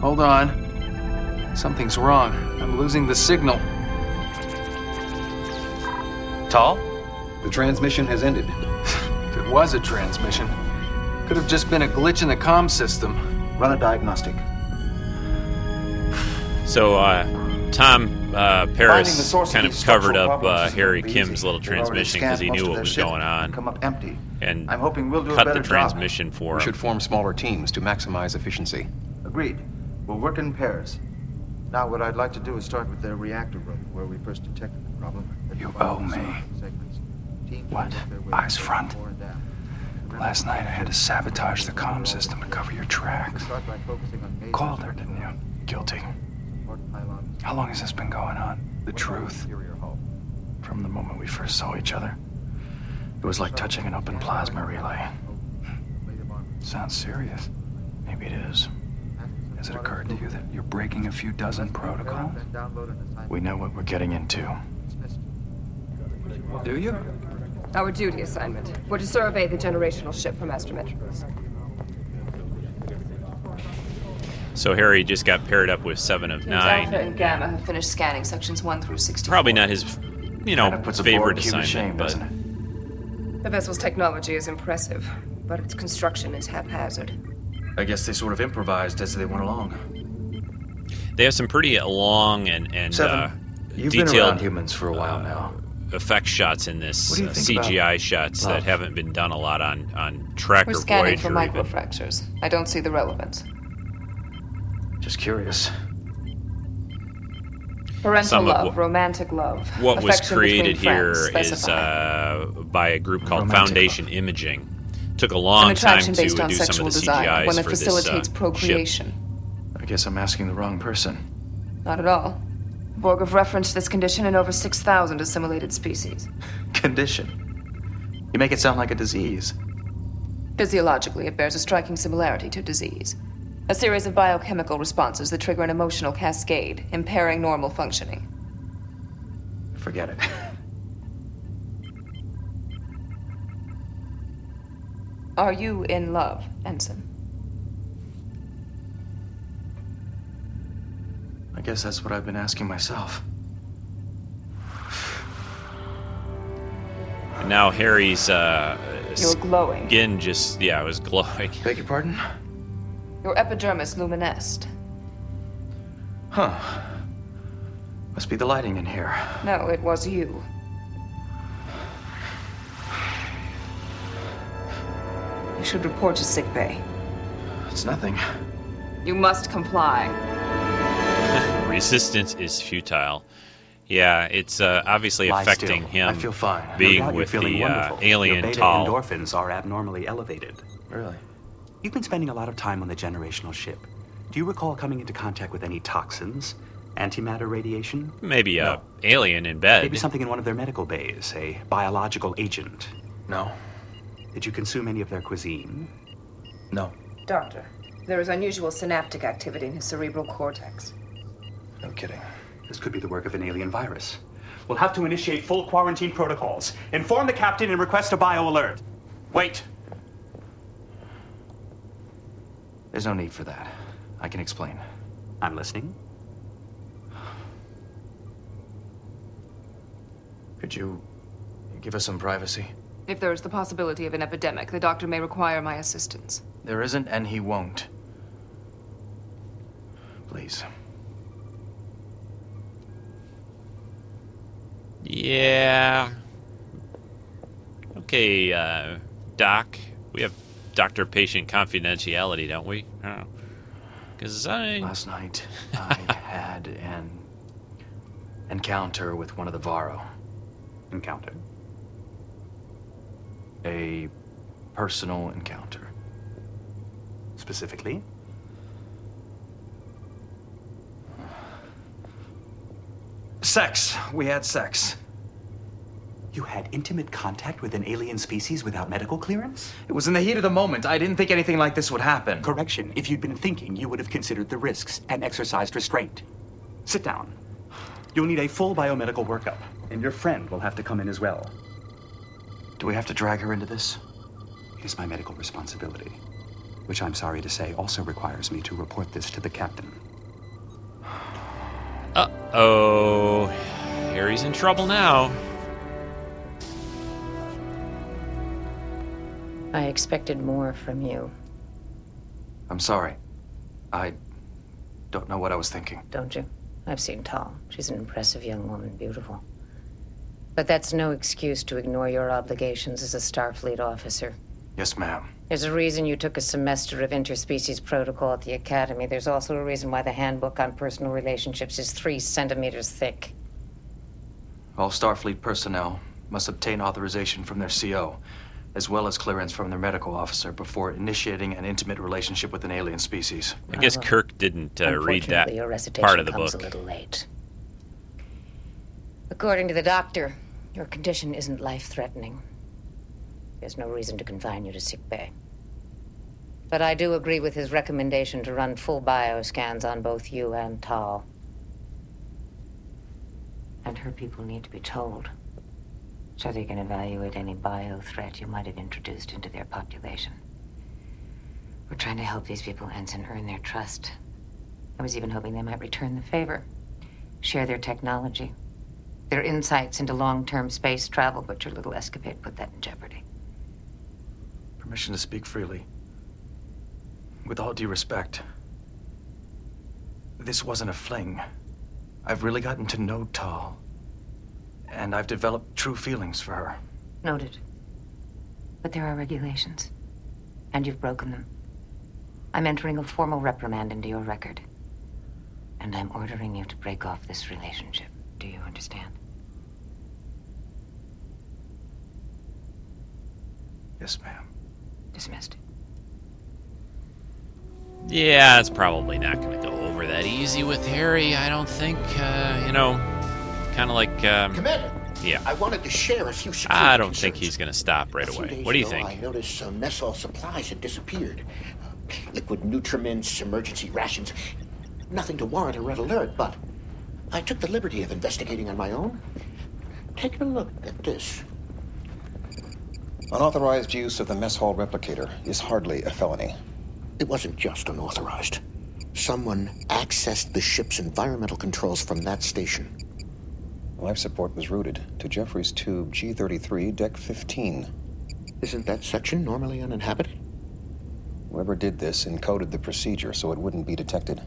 Hold on. Something's wrong. I'm losing the signal. Tal? The transmission has ended. If it was a transmission, could have just been a glitch in the comm system. Run a diagnostic. So, uh, Tom uh, Paris the source of kind of covered up uh, Harry Kim's little transmission because he knew what was going on. Come up empty. And I'm hoping we'll do a cut the better job. transmission for We should form smaller teams to maximize efficiency. Agreed. We'll work in pairs. Now, what I'd like to do is start with the reactor room, where we first detected the problem. You owe me. What? Eyes front. Last night I had to sabotage the comm system to cover your tracks. Called her, didn't you? Guilty. How long has this been going on? The truth. From the moment we first saw each other. It was like touching an open plasma relay. Sounds serious. Maybe it is. Has it occurred to you that you're breaking a few dozen protocols? We know what we're getting into. Do you? Our duty assignment were to survey the generational ship from Astrometrics. So Harry just got paired up with Seven of Teams Nine. Alpha and Gamma have finished scanning sections 1 through 64. Probably not his, you know, Kinda puts favorite Borg assignment, shame, but The vessel's technology is impressive, but its construction is haphazard. I guess they sort of improvised as they went along. they have some pretty long and and Seven, uh, you've been detailed around humans for a while now. effect shots in this What do you uh, CGI shots that haven't been done a lot on on Trek We're or scanning Voyager. for even. microfractures. I don't see the relevance. Just curious. Parental Some of love, what- romantic love. What was created between here friends, is uh, by a group called Romantic Foundation Imaging. Took a long time to based uh, on do some of the desire CGIs when it for this facilitates uh, ship. procreation. I guess I'm asking the wrong person. Not at all. Borg have referenced this condition in over 6,000 assimilated species. Condition. You make it sound like a disease. Physiologically, it bears a striking similarity to disease. A series of biochemical responses that trigger an emotional cascade, impairing normal functioning. Forget it. Are you in love, Ensign? I guess that's what I've been asking myself. And now Harry's uh, You're glowing. skin just yeah, it was glowing. Beg your pardon? Your epidermis luminesced. Huh. Must be the lighting in here. No, it was you. You should report to sick bay. It's nothing. You must comply. Resistance is futile. Yeah, it's uh, obviously Lie affecting still. him. I feel fine. Being no doubt with you're feeling the uh, wonderful. alien Your beta tall. endorphins are abnormally elevated. Really? You've been spending a lot of time on the generational ship. Do you recall coming into contact with any toxins, antimatter radiation? Maybe a alien in bed. Maybe something in one of their medical bays, a biological agent. No. Did you consume any of their cuisine? No. Doctor, there is unusual synaptic activity in his cerebral cortex. No kidding. This could be the work of an alien virus. We'll have to initiate full quarantine protocols. Inform the captain and request a bio alert. Wait. There's no need for that. I can explain. I'm listening. Could you give us some privacy? If there is the possibility of an epidemic, the doctor may require my assistance. There isn't, and he won't. Please. Yeah. Okay, uh, Doc. We have doctor-patient confidentiality, don't we? Oh. Because I Last night, I had an encounter with one of the Varro. Encounter? A personal encounter. Specifically? Sex. We had sex. You had intimate contact with an alien species without medical clearance? It was in the heat of the moment. I didn't think anything like this would happen. Correction. If you'd been thinking, you would have considered the risks and exercised restraint. Sit down. You'll need a full biomedical workup, and your friend will have to come in as well. Do we have to drag her into this? It is my medical responsibility, which I'm sorry to say also requires me to report this to the captain. Uh oh. Harry's in trouble now. I expected more from you, I'm sorry. I don't know what I was thinking. don't you? I've seen Tal. She's an impressive young woman, beautiful. But that's no excuse to ignore your obligations as a Starfleet officer. Yes, ma'am. There's a reason you took a semester of interspecies protocol at the Academy. There's also a reason why the handbook on personal relationships is three centimeters thick. All Starfleet personnel must obtain authorization from their CO, as well as clearance from their medical officer before initiating an intimate relationship with an alien species. I guess Kirk didn't uh, read that Unfortunately, your recitation part of the comes book. a little late. According to the doctor, your condition isn't life-threatening. There's no reason to confine you to sick bay. But I do agree with his recommendation to run full bioscans on both you and Tal. And her people need to be told, so they can evaluate any bio threat you might have introduced into their population. We're trying to help these people, Ensign, earn their trust. I was even hoping they might return the favor, share their technology, their insights into long term space travel, but your little escapade put that in jeopardy. Permission to speak freely. With all due respect, this wasn't a fling. I've really gotten to know Tal, and I've developed true feelings for her. Noted. But there are regulations, and you've broken them. I'm entering a formal reprimand into your record. And I'm ordering you to break off this relationship. Do you understand? Yes, ma'am. Dismissed. Yeah, it's probably not going to go over that easy with Harry. I don't think. Uh, you know, kind of like. Um, Commander. Yeah. I wanted to share a few security I don't think he's going to stop right A few away. days What do you ago, think? I noticed some mess hall supplies had disappeared. Uh, liquid nutriments, emergency rations. Nothing to warrant a red alert, but I took the liberty of investigating on my own. Take a look at this. Unauthorized use of the mess hall replicator is hardly a felony. It wasn't just unauthorized. Someone accessed the ship's environmental controls from that station. Life support was routed to Jeffries tube G33, deck 15. Isn't that section normally uninhabited? Whoever did this encoded the procedure so it wouldn't be detected.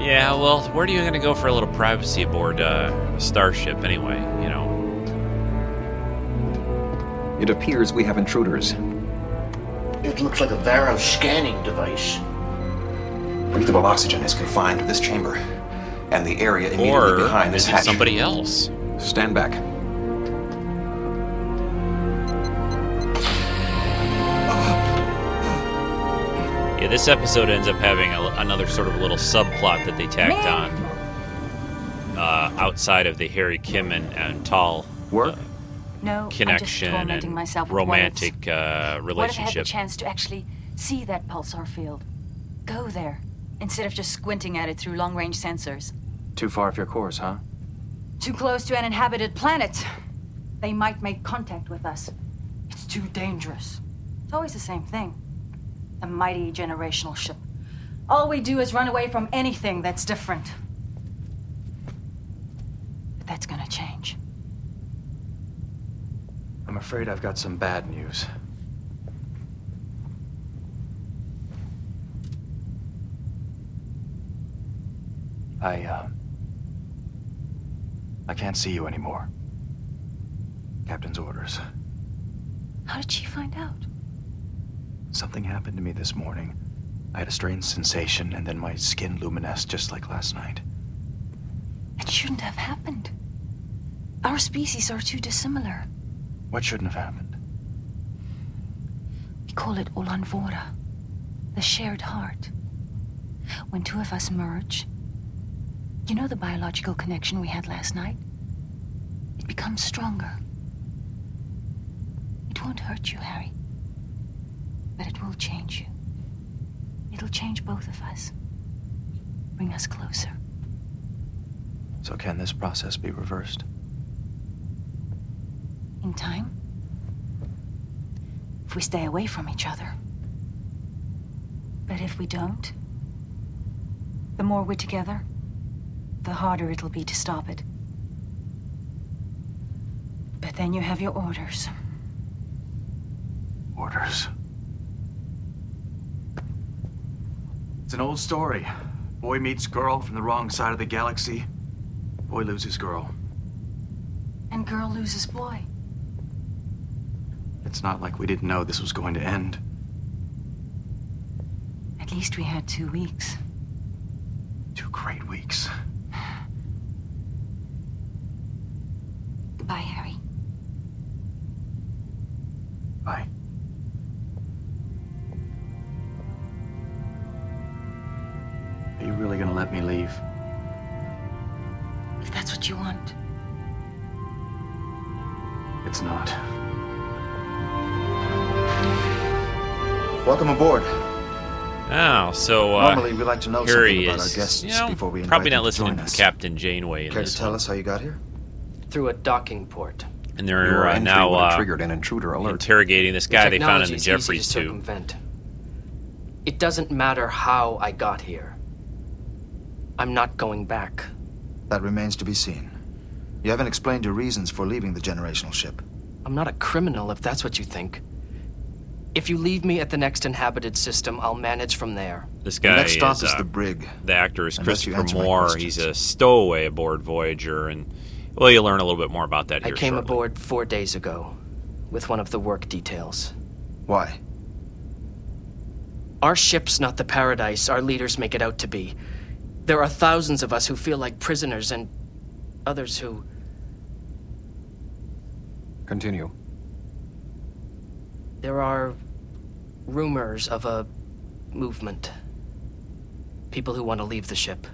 Yeah, well, where are you going to go for a little privacy aboard uh, a starship anyway? You know, It appears we have intruders. It looks like a Varro scanning device. Breathable oxygen is confined to this chamber, and the area immediately or behind is this it hatch. somebody else? Stand back. Yeah, this episode ends up having a, another sort of little subplot that they tacked on uh, outside of the Harry Kim and, and Tal work No, connection I'm just and myself romantic uh, What if I had the chance to actually see that pulsar field? Go there, instead of just squinting at it through long range sensors. Too far off your course, huh? Too close to an inhabited planet. They might make contact with us. It's too dangerous. It's always the same thing. The mighty generational ship. All we do is run away from anything that's different. But that's gonna change. I'm afraid I've got some bad news. I, uh. I can't see you anymore. Captain's orders. How did she find out? Something happened to me this morning. I had a strange sensation, and then my skin luminesced just like last night. It shouldn't have happened. Our species are too dissimilar. What shouldn't have happened? We call it Olanvora, the shared heart. When two of us merge, you know the biological connection we had last night? It becomes stronger. It won't hurt you, Harry. But it will change you. It'll change both of us. Bring us closer. So, can this process be reversed? In time? If we stay away from each other. But if we don't, the more we're together, the harder it'll be to stop it. But then you have your orders. Orders. It's an old story. Boy meets girl from the wrong side of the galaxy. Boy loses girl. And girl loses boy. It's not like we didn't know this was going to end. At least we had two weeks. Two great weeks. So uh, Normally, we like to know here something he about is. our guests you know, before we invite probably not listening join to. Captain Janeway in Care this to tell one. us how you got here? Through a docking port. And they're uh, now would have uh, triggered an intruder alert. interrogating this guy they found in the technology's Jeffries easy to tube. circumvent. It doesn't matter how I got here. I'm not going back. That remains to be seen. You haven't explained your reasons for leaving the generational ship. I'm not a criminal if that's what you think. If you leave me at the next inhabited system, I'll manage from there. This guy next stop is, is uh, the brig. The actor is Unless you Christopher Moore. He's a stowaway aboard Voyager, and well, you'll learn a little bit more about that I came shortly. aboard four days ago with one of the work details. Why? Our ship's not the paradise our leaders make it out to be. There are thousands of us who feel like prisoners and others who. Continue. There are rumors of a movement. People who want to leave the ship.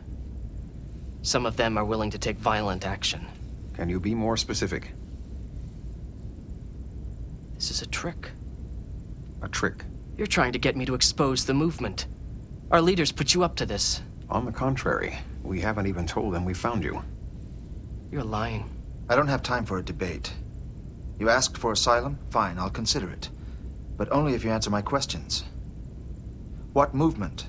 Some of them are willing to take violent action. Can you be more specific? This is a trick. A trick. You're trying to get me to expose the movement. Our leaders put you up to this. On the contrary, we haven't even told them we found you. You're lying. I don't have time for a debate. You asked for asylum? Fine, I'll consider it. But only if you answer my questions. What movement?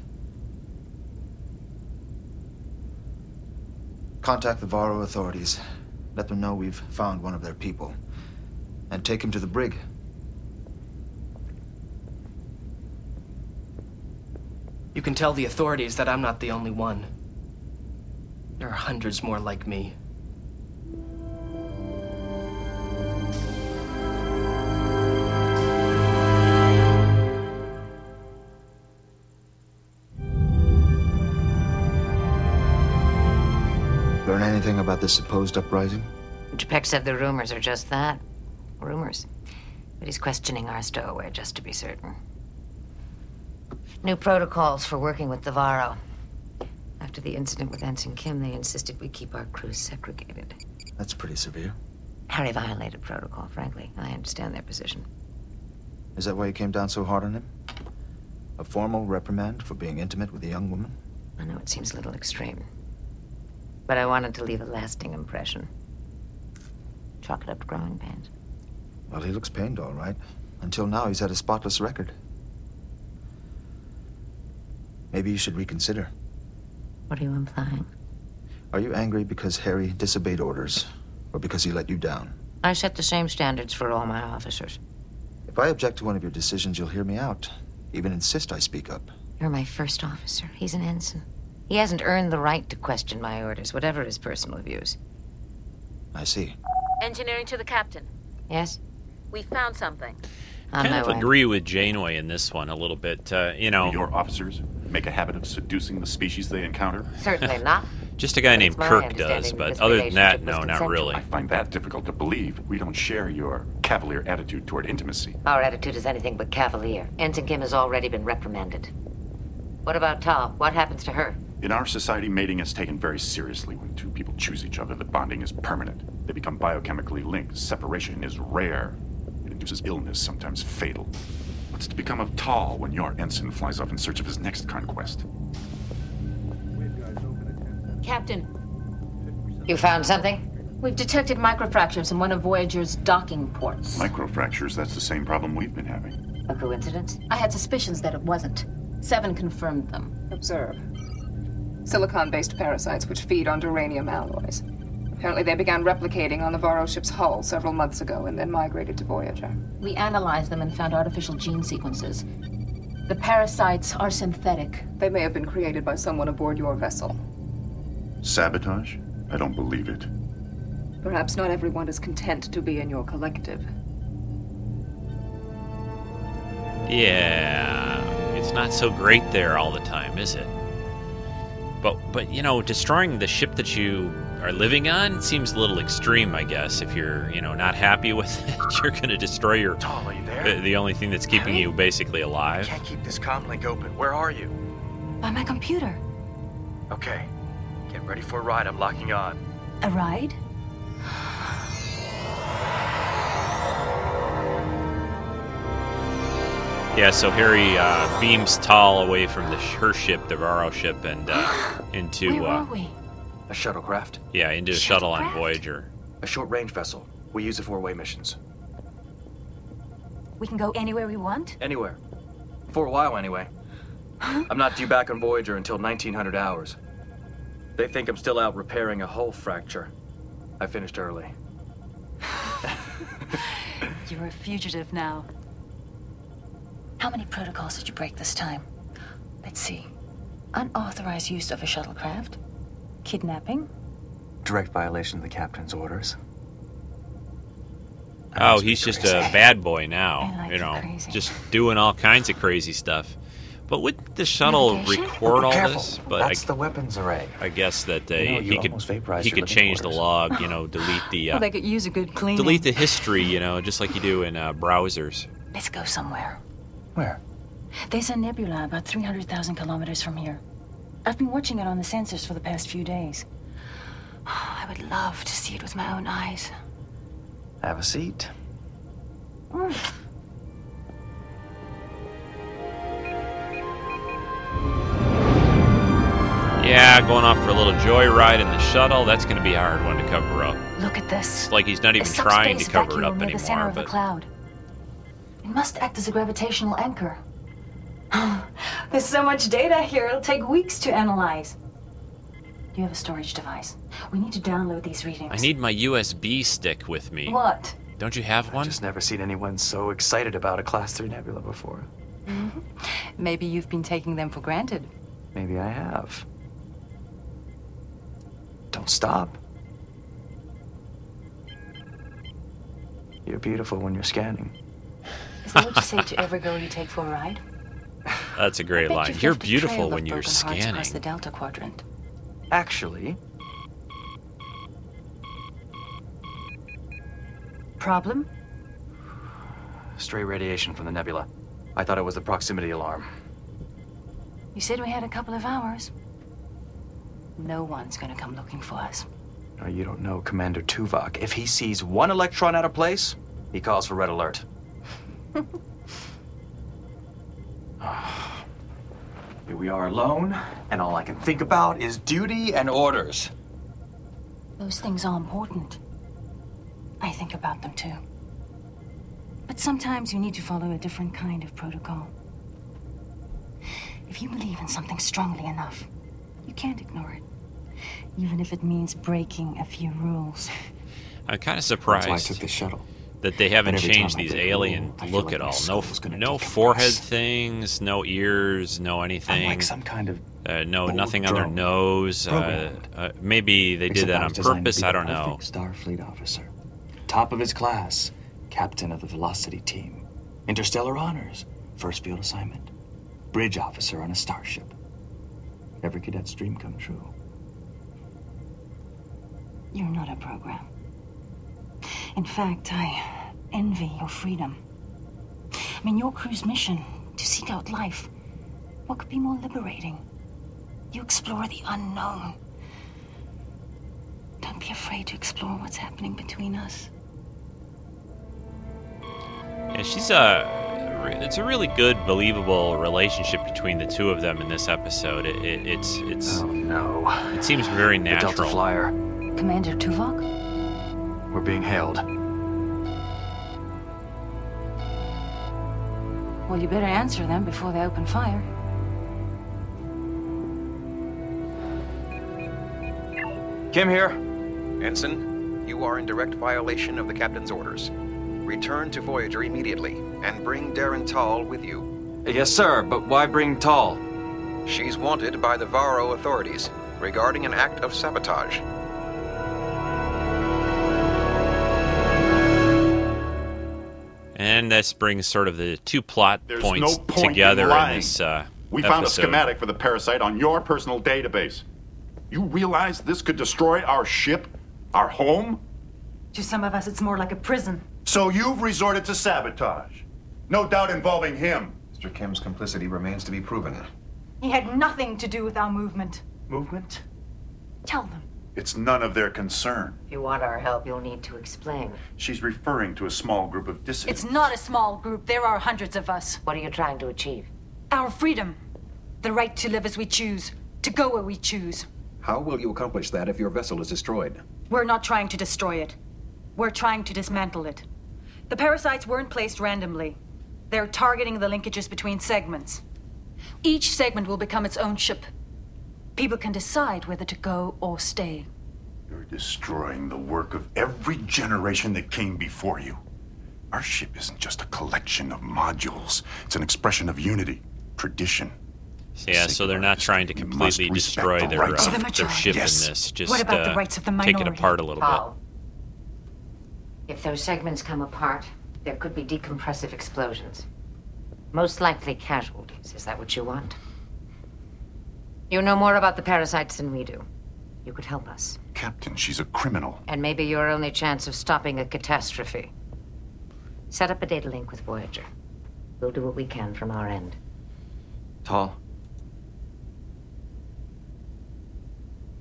Contact the Varro authorities. Let them know we've found one of their people. And take him to the brig. You can tell the authorities that I'm not the only one. There are hundreds more like me. Anything about this supposed uprising? Jippeq said the rumors are just that. Rumors. But he's questioning our stowaway just to be certain. New protocols for working with the Varro. After the incident with Ensign Kim, they insisted we keep our crews segregated. That's pretty severe. Harry violated protocol, frankly. I understand their position. Is that why you came down so hard on him? A formal reprimand for being intimate with a young woman? I know it seems a little extreme. But I wanted to leave a lasting impression. Chalk it up to growing pains. Well, he looks pained, all right. Until now, he's had a spotless record. Maybe you should reconsider. What are you implying? Are you angry because Harry disobeyed orders, or because he let you down? I set the same standards for all my officers. If I object to one of your decisions, you'll hear me out. Even insist I speak up. You're my first officer. He's an ensign. He hasn't earned the right to question my orders, whatever his personal views. I see. Engineering to the captain. Yes? We found something. I kind my of way. agree with Janeway in this one a little bit. Uh, you know, Your officers make a habit of seducing the species they encounter? Certainly not. just a guy named Kirk does, but other than that, no, was not really. I find that difficult to believe. We don't share your cavalier attitude toward intimacy. Our attitude is anything but cavalier. Ensign Kim has already been reprimanded. What about Tal? What happens to her? In our society, mating is taken very seriously. When two people choose each other, the bonding is permanent. They become biochemically linked. Separation is rare. It induces illness, sometimes fatal. What's to become of Tal when your ensign flies off in search of his next conquest? Captain, You found something? we've detected microfractures in one of Voyager's docking ports. Microfractures, that's the same problem we've been having. A coincidence? I had suspicions that it wasn't. Seven confirmed them. Observe. Silicon-based parasites which feed on duranium alloys. Apparently they began replicating on the Varro ship's hull several months ago and then migrated to Voyager. We analyzed them and found artificial gene sequences. The parasites are synthetic. They may have been created by someone aboard your vessel. Sabotage? I don't believe it. Perhaps not everyone is content to be in your collective. Yeah, it's not so great there all the time, is it? But but you know, destroying the ship that you are living on seems a little extreme, I guess. If you're you know not happy with it, you're going to destroy your. Tom, are you there? The, the only thing that's keeping you basically alive. I Can't keep this comm link open. Where are you? By my computer. Okay. Get ready for a ride. I'm locking on. A ride? Yeah, so Harry uh, beams Tal away from the sh- her ship, the Varro ship, and uh, into Where uh, we? A shuttlecraft? yeah, into a shuttle on Voyager. A short range vessel. We use it for away missions. We can go anywhere we want? Anywhere. For a while, anyway. I'm not due back on Voyager until 1900 hours. They think I'm still out repairing a hull fracture. I finished early. You're a fugitive now. How many protocols did you break this time? Let's see. Unauthorized use of a shuttlecraft, kidnapping. Direct violation of the captain's orders. Oh, he's just a bad boy now. you know, just doing all kinds of crazy stuff. But would the shuttle Navigation? record Be all careful. this? But That's I, the weapons array. I guess that uh, You know, he could he could living change the log. You know, delete the uh, Well, they could use a good cleaning. delete the history. You know, just like you do in uh, browsers. Let's go somewhere. Where? There's a nebula about 300,000 kilometers from here. I've been watching it on the sensors for the past few days. I would love to see it with my own eyes. Have a seat. Mm. Yeah, going off for a little joyride in the shuttle. That's going to be a hard one to cover up. Look at this. It's like he's not even trying to cover it vacuum up near the center anymore. of the But cloud. It must act as a gravitational anchor. There's so much data here, it'll take weeks to analyze. Do you have a storage device? We need to download these readings. I need my USB stick with me. What? Don't you have one? I've just never seen anyone so excited about a Class 3 nebula before. Mm-hmm. Maybe you've been taking them for granted. Maybe I have. Don't stop. You're beautiful when you're scanning. Is that what you say to every girl you take for a ride? That's a great line. you've You're beautiful when you're broken hearts scanning. Across the Delta Quadrant. Actually, Problem? stray radiation from the nebula. I thought it was the proximity alarm. You said we had a couple of hours. No one's gonna come looking for us. Now, you don't know Commander Tuvok. If he sees one electron out of place, he calls for red alert. Ah. Here we are alone, and all I can think about is duty and orders. Those things are important. I think about them too. But sometimes you need to follow a different kind of protocol. If you believe in something strongly enough, you can't ignore it. Even if it means breaking a few rules. I'm kind of That's why I took the shuttle. That they haven't changed these alien rule, look like at all. No, no decompress. forehead things, no ears, no anything. I'm like some kind of uh, no nothing on their nose. Uh, uh, maybe they did that on was designed to purpose. I don't know. Starfleet officer, top of his class, captain of the Velocity team, interstellar honors, first field assignment, bridge officer on a starship. Every cadet's dream come true. You're not a program. In fact, I envy your freedom. I mean, your crew's mission to seek out life. What could be more liberating? You explore the unknown. Don't be afraid to explore what's happening between us. Yeah, she's a. It's a really good, believable relationship between the two of them in this episode. It, it, it's it's. Oh no! It seems very The natural. Delta Flyer. Commander Tuvok? We're being hailed. Well, you better answer them before they open fire. Kim here. Ensign, you are in direct violation of the captain's orders. Return to Voyager immediately and bring Darren Tal with you. Yes, sir, but why bring Tal? She's wanted by the Varro authorities regarding an act of sabotage. And this brings sort of the two plot There's points no point together in, lying. this uh, We found a schematic for the parasite on your personal database. You realize this could destroy our ship? Our home? To some of us, it's more like a prison. So you've resorted to sabotage. No doubt involving him. Mr. Kim's complicity remains to be proven. He had nothing to do with our movement. Movement? Tell them. It's none of their concern. If you want our help, you'll need to explain. She's referring to a small group of dissidents. It's not a small group. There are hundreds of us. What are you trying to achieve? Our freedom. The right to live as we choose. To go where we choose. How will you accomplish that if your vessel is destroyed? We're not trying to destroy it. We're trying to dismantle it. The parasites weren't placed randomly. They're targeting the linkages between segments. Each segment will become its own ship. People can decide whether to go or stay. You're destroying the work of every generation that came before you. Our ship isn't just a collection of modules, it's an expression of unity, tradition. Yeah, so they're not trying to completely destroy the their, rights uh, of the their ship Yes. in this. Just What about the uh, rights of the take it apart a little bit. If those segments come apart, there could be decompressive explosions. Most likely casualties. Is that what you want? You know more about the parasites than we do. You could help us. Captain, she's a criminal. And maybe your only chance of stopping a catastrophe. Set up a data link with Voyager. We'll do what we can from our end. Tal,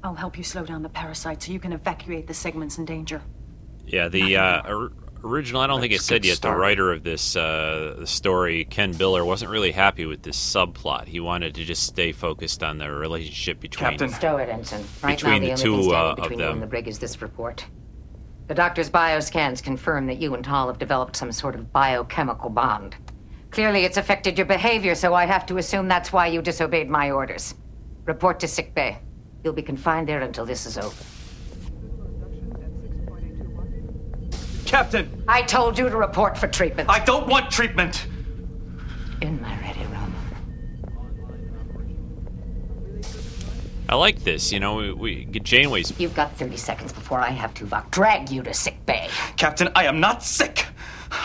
I'll help you slow down the parasite so you can evacuate the segments in danger. Yeah, the uh, or- original. I don't think it said get yet. The writer of this uh, story, Ken Biller, wasn't really happy with this subplot. He wanted to just stay focused on the relationship between. Stow it, Ensign. Right Between now, the the, only two, thing uh, standing of between you and the brig is this report. The doctor's bioscans confirm that you and Tal have developed some sort of biochemical bond. Clearly, it's affected your behavior, so I have to assume that's why you disobeyed my orders. Report to sick bay. You'll be confined there until this is over. Captain! I told you to report for treatment. I don't want treatment! In my ready room. I like this. You know, we, we Janeway's. You've got 30 seconds before I have Tuvok drag you to sick bay. Captain, I am not sick!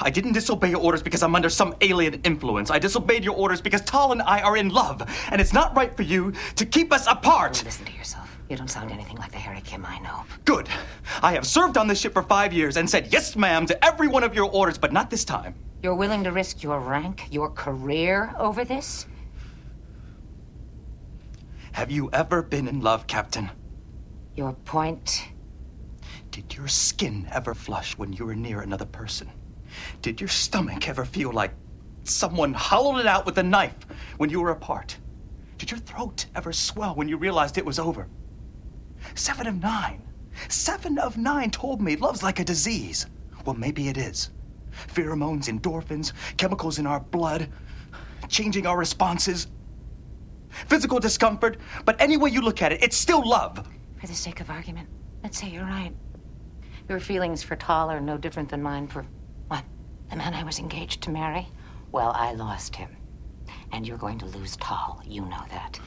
I didn't disobey your orders because I'm under some alien influence. I disobeyed your orders because Tal and I are in love, and it's not right for you to keep us apart. Listen to yourself. You don't sound anything like the Harry Kim I know. Good. I have served on this ship for five years and said yes, ma'am, to every one of your orders, but not this time. You're willing to risk your rank, your career over this? Have you ever been in love, Captain? Your point? Did your skin ever flush when you were near another person? Did your stomach ever feel like someone hollowed it out with a knife when you were apart? Did your throat ever swell when you realized it was over? Seven of nine. Seven of nine told me love's like a disease. Well, maybe it is. Pheromones, endorphins, chemicals in our blood, changing our responses, physical discomfort. But any way you look at it, it's still love. For the sake of argument, let's say you're right. Your feelings for Tal are no different than mine for, what, the man I was engaged to marry? Well, I lost him. And you're going to lose Tal. You know that.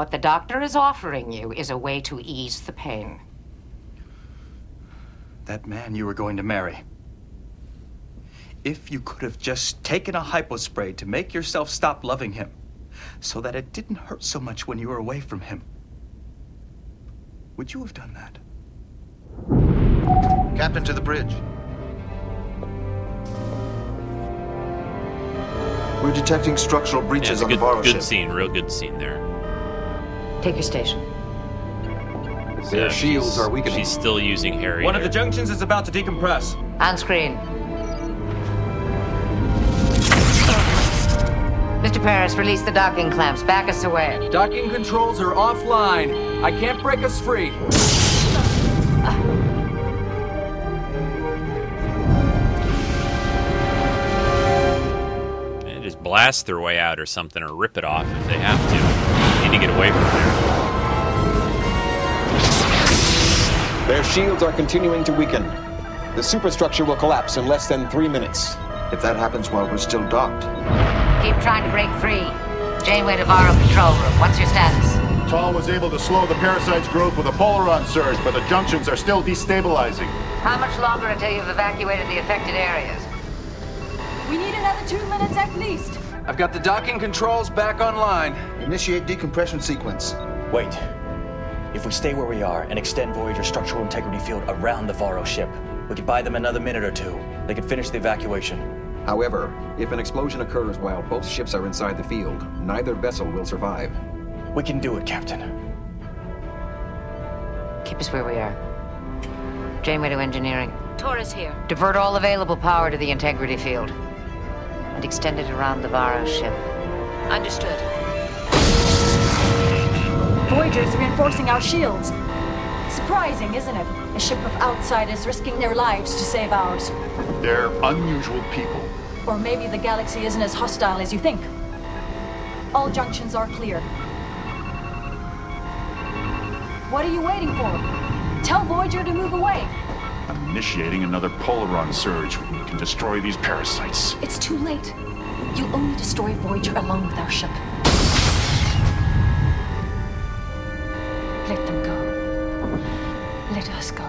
What the doctor is offering you is a way to ease the pain. That man you were going to marry. If you could have just taken a hypospray to make yourself stop loving him, so that it didn't hurt so much when you were away from him, would you have done that? Captain to the bridge. We're detecting structural Yeah, breaches it's a on good, the Varro good ship. scene. Real good scene there. Take your station. Their shields are weakening. She's still using Harry. One of the junctions is about to decompress. On screen. Mr. Paris, release the docking clamps. Back us away. Docking controls are offline. I can't break us free. They just blast their way out or something, or rip it off if they have to. Need to get away from there. Their shields are continuing to weaken. The superstructure will collapse in less than three minutes. If that happens while we're still docked. Keep trying to break free. Janeway to Varro control room. What's your status? Tal was able to slow the parasite's growth with a polaron surge, but the junctions are still destabilizing. How much longer until you've evacuated the affected areas? We need another two minutes at least. I've got the docking controls back online. Initiate decompression sequence. Wait. If we stay where we are and extend Voyager's structural integrity field around the Varro ship, we could buy them another minute or two. They could finish the evacuation. However, if an explosion occurs while both ships are inside the field, neither vessel will survive. We can do it, Captain. Keep us where we are. Janeway to engineering. Torres here. Divert all available power to the integrity field. And extend it around the Varro ship. Understood. Voyager's reinforcing our shields. Surprising, isn't it? A ship of outsiders risking their lives to save ours. They're unusual people. Or maybe the galaxy isn't as hostile as you think. All junctions are clear. What are you waiting for? Tell Voyager to move away. I'm initiating another Polaron surge. We can destroy these parasites. It's too late. You'll only destroy Voyager along with our ship. Let them go. Let us go.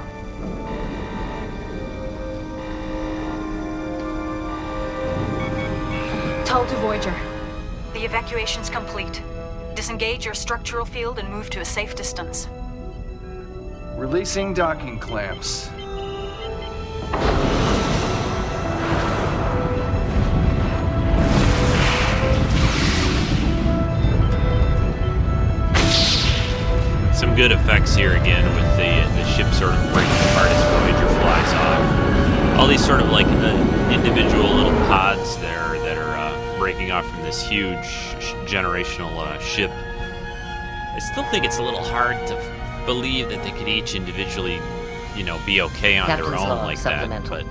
Tell to Voyager. The evacuation's complete. Disengage your structural field and move to a safe distance. Releasing docking clamps. Effects here again with the the ship sort of breaking apart as Voyager flies off. All these sort of like uh, individual little pods there that are uh, breaking off from this huge sh- generational uh, ship. I still think it's a little hard to f- believe that they could each individually, you know, be okay on Captain's their own log, like that. But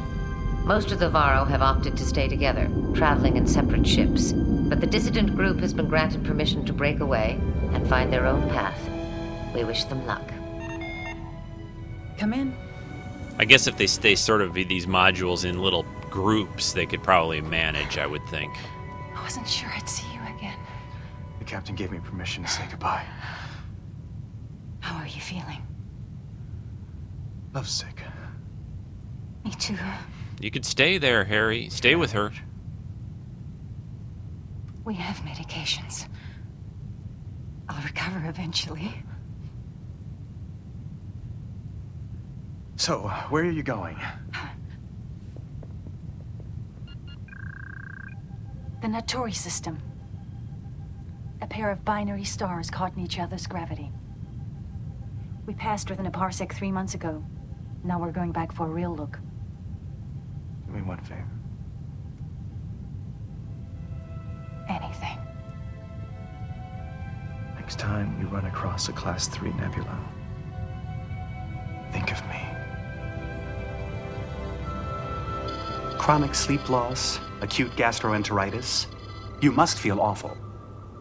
Most of the Varro have opted to stay together, traveling in separate ships. But the dissident group has been granted permission to break away and find their own path. We wish them luck. Come in. I guess if they stay sort of these modules in little groups, they could probably manage. I would think. I wasn't sure I'd see you again. The captain gave me permission to say goodbye. How are you feeling? Lovesick. Me too. You could stay there, Harry. Stay with her. We have medications. I'll recover eventually. So, where are you going? The Natori system. A pair of binary stars caught in each other's gravity. We passed within a parsec three months ago. Now we're going back for a real look. Do me one favor. Anything. Next time you run across a Class 3 nebula, think of me. Chronic sleep loss, acute gastroenteritis. You must feel awful.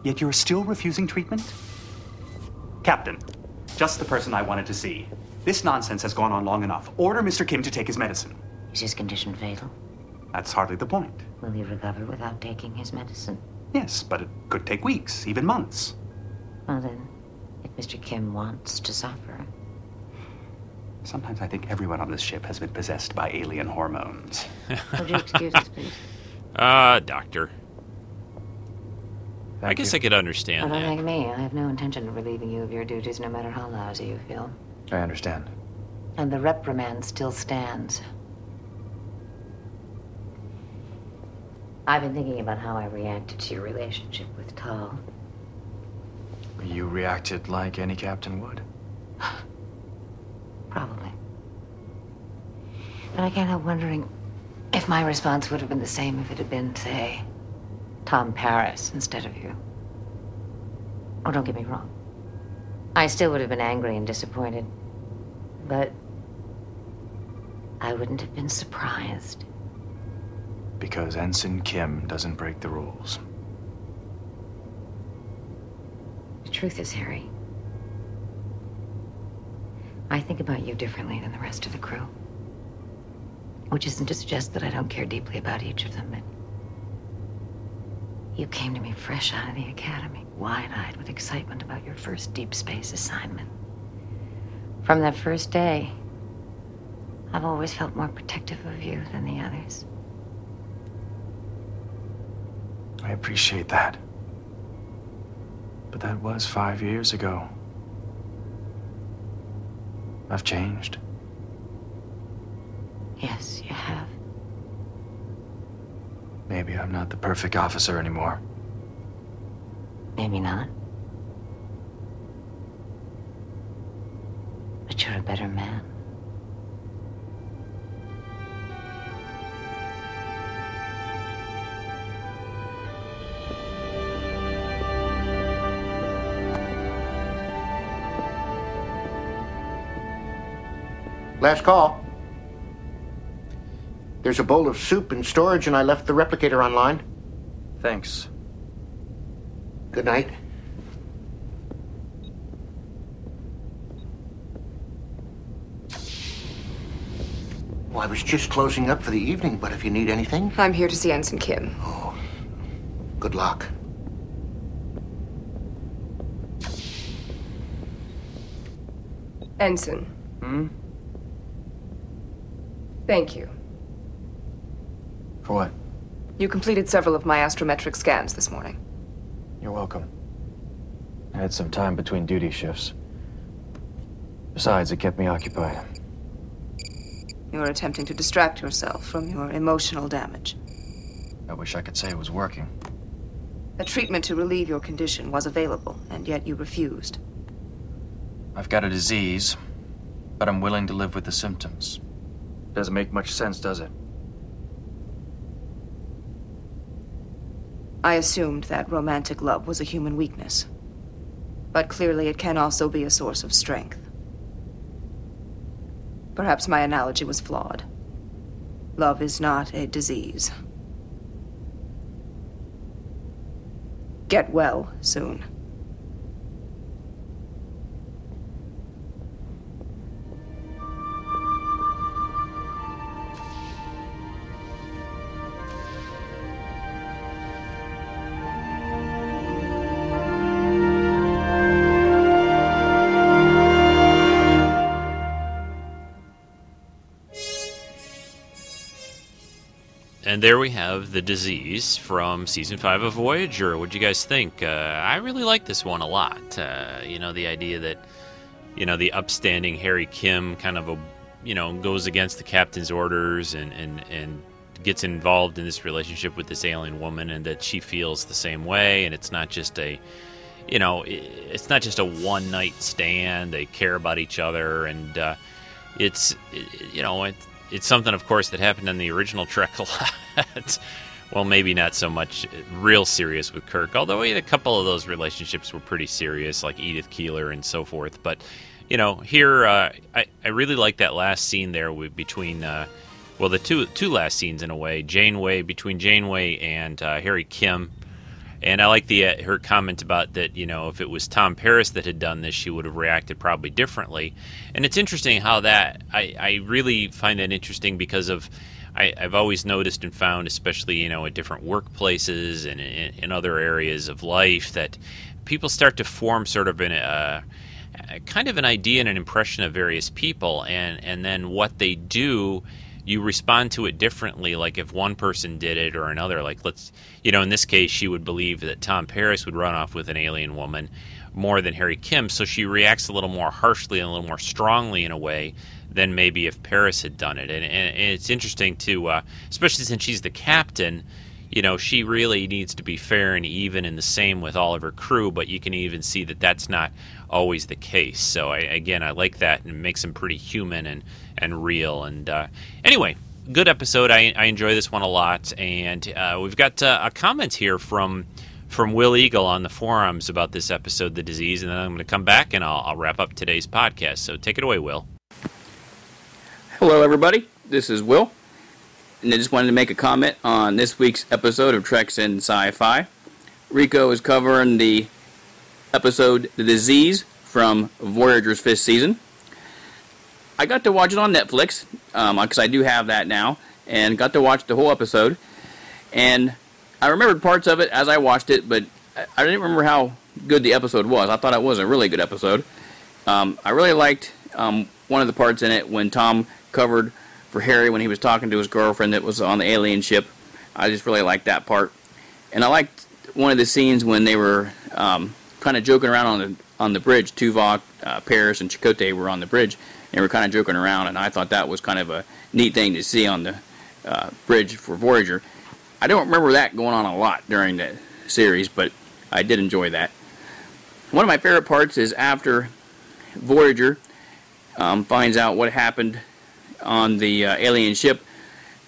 Yet you're still refusing treatment? Captain, just the person I wanted to see. This nonsense has gone on long enough. Order Mr. Kim to take his medicine. Is his condition fatal? That's hardly the point. Will he recover without taking his medicine? Yes, but it could take weeks, even months. Well then, if Mr. Kim wants to suffer. Sometimes I think everyone on this ship has been possessed by alien hormones. Would you excuse us, please? Uh, doctor. I guess I could understand Well, that. Unlike me, I have no intention of relieving you of your duties no matter how lousy you feel. I understand. And the reprimand still stands. I've been thinking about how I reacted to your relationship with Tal. You reacted like any captain would. Probably. But I can't help wondering if my response would have been the same if it had been, say, Tom Paris instead of you. Oh, don't get me wrong. I still would have been angry and disappointed. But I wouldn't have been surprised. Because Ensign Kim doesn't break the rules. The truth is, Harry, I think about you differently than the rest of the crew. Which isn't to suggest that I don't care deeply about each of them, but you came to me fresh out of the academy, wide-eyed with excitement about your first deep space assignment. From that first day, I've always felt more protective of you than the others. I appreciate that. But that was five years ago. I've changed. Yes, you have. Maybe I'm not the perfect officer anymore. Maybe not. But you're a better man. Last call. There's a bowl of soup in storage, and I left the replicator online. Thanks. Good night. Well, I was just closing up for the evening, but if you need anything, I'm here to see Ensign Kim. Oh, good luck. Ensign, Hmm? Thank you. For what? You completed several of my astrometric scans this morning. You're welcome. I had some time between duty shifts. Besides, it kept me occupied. You are attempting to distract yourself from your emotional damage. I wish I could say it was working. A treatment to relieve your condition was available, and yet you refused. I've got a disease, but I'm willing to live with the symptoms. Doesn't make much sense, does it? I assumed that romantic love was a human weakness. But clearly, it can also be a source of strength. Perhaps my analogy was flawed. Love is not a disease. Get well soon. And there we have the disease from season five of Voyager. What'd you guys think? Uh, I really like this one a lot. Uh, you know, the idea that you know the upstanding Harry Kim kind of a you know goes against the captain's orders and and and gets involved in this relationship with this alien woman, and that she feels the same way, and it's not just a you know it's not just a one night stand. They care about each other, and uh, it's you know it, it's something, of course, that happened in the original Trek a lot. well, maybe not so much real serious with Kirk, although a couple of those relationships were pretty serious, like Edith Keeler and so forth. But you know, here uh, I I really like that last scene there between. Uh, well, the two two last scenes in a way, Janeway between Janeway and uh, Harry Kim, and I like the uh, her comment about that. You know, if it was Tom Paris that had done this, she would have reacted probably differently. And it's interesting how that I, I really find that interesting because of I, have always noticed and found, especially you know at different workplaces and in, in other areas of life, that people start to form sort of an uh, kind of an idea and an impression of various people, and and then what they do you respond to it differently like if one person did it or another. Like let's you know in this case she would believe that tom paris would run off with an alien woman more than harry kim so she reacts a little more harshly and a little more strongly in a way than maybe if paris had done it. And, and it's interesting to uh, especially since she's the captain you know she really needs to be fair and even and the same with all of her crew but you can even see that that's not always the case so I, again i like that and it makes them pretty human and and real. And uh, anyway, good episode. I, I enjoy this one a lot. And uh, we've got uh, a comment here from from Will Eagle on the forums about this episode, the disease, and then I'm going to come back and I'll, I'll wrap up today's podcast. So take it away, Will. Hello, everybody. This is Will, and I just wanted to make a comment on this week's episode of Treks in Sci-Fi. Rico is covering the episode "The Disease" from Voyager's fifth season. I got to watch it on Netflix because um, I do have that now, and got to watch the whole episode. And I remembered parts of it as I watched it, but I didn't remember how good the episode was. I thought it was a really good episode. Um, I really liked um, one of the parts in it when Tom covered for Harry when he was talking to his girlfriend that was on the alien ship. I just really liked that part, and I liked one of the scenes when they were um, kind of joking around on the on the bridge. Tuvok, uh, Paris, and Chakotay were on the bridge, and we're kind of joking around, and I thought that was kind of a neat thing to see on the uh, bridge for Voyager. I don't remember that going on a lot during the series, but I did enjoy that. One of my favorite parts is after Voyager um, finds out what happened on the uh, alien ship,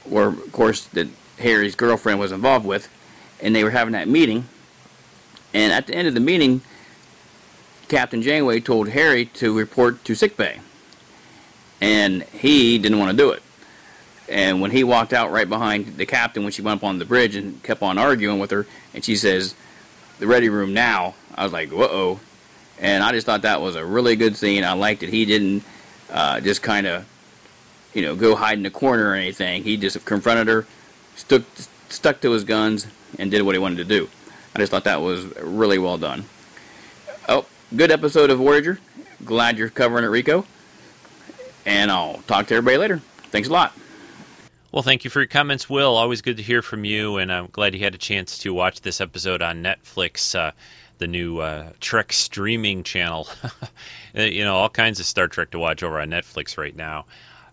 where, of course, that Harry's girlfriend was involved with, and they were having that meeting. And at the end of the meeting, Captain Janeway told Harry to report to sickbay and he didn't want to do it. And when he walked out right behind the captain when she went up on the bridge and kept on arguing with her, and she says, "The ready room now," I was like, "Whoa!" And I just thought that was a really good scene. I liked it. He didn't uh, just kind of, you know, go hide in the corner or anything. He just confronted her, stuck stuck to his guns, and did what he wanted to do. I just thought that was really well done. Oh, good episode of Voyager. Glad you're covering it, Rico. And I'll talk to everybody later. Thanks a lot. Well, thank you for your comments, Will. Always good to hear from you, and I'm glad you had a chance to watch this episode on Netflix, uh, the new uh, Trek streaming channel. you know, all kinds of Star Trek to watch over on Netflix right now.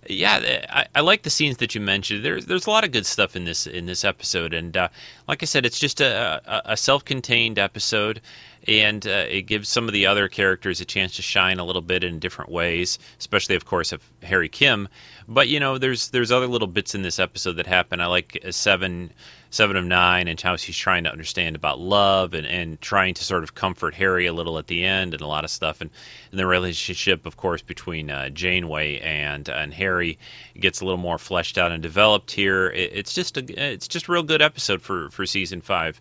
Yeah, I, I, like the scenes that you mentioned. There's there's a lot of good stuff in this in this episode, and uh, like I said, it's just a, a, a self-contained episode and uh, it gives some of the other characters a chance to shine a little bit in different ways, especially, of course, of Harry Kim. But you know, there's there's other little bits in this episode that happen. I like uh, seven seven of nine and how she's trying to understand about love and, and trying to sort of comfort Harry a little at the end and a lot of stuff. And, and the relationship of course between uh, Janeway and and Harry gets a little more fleshed out and developed here. It, it's just a it's just a real good episode for for season five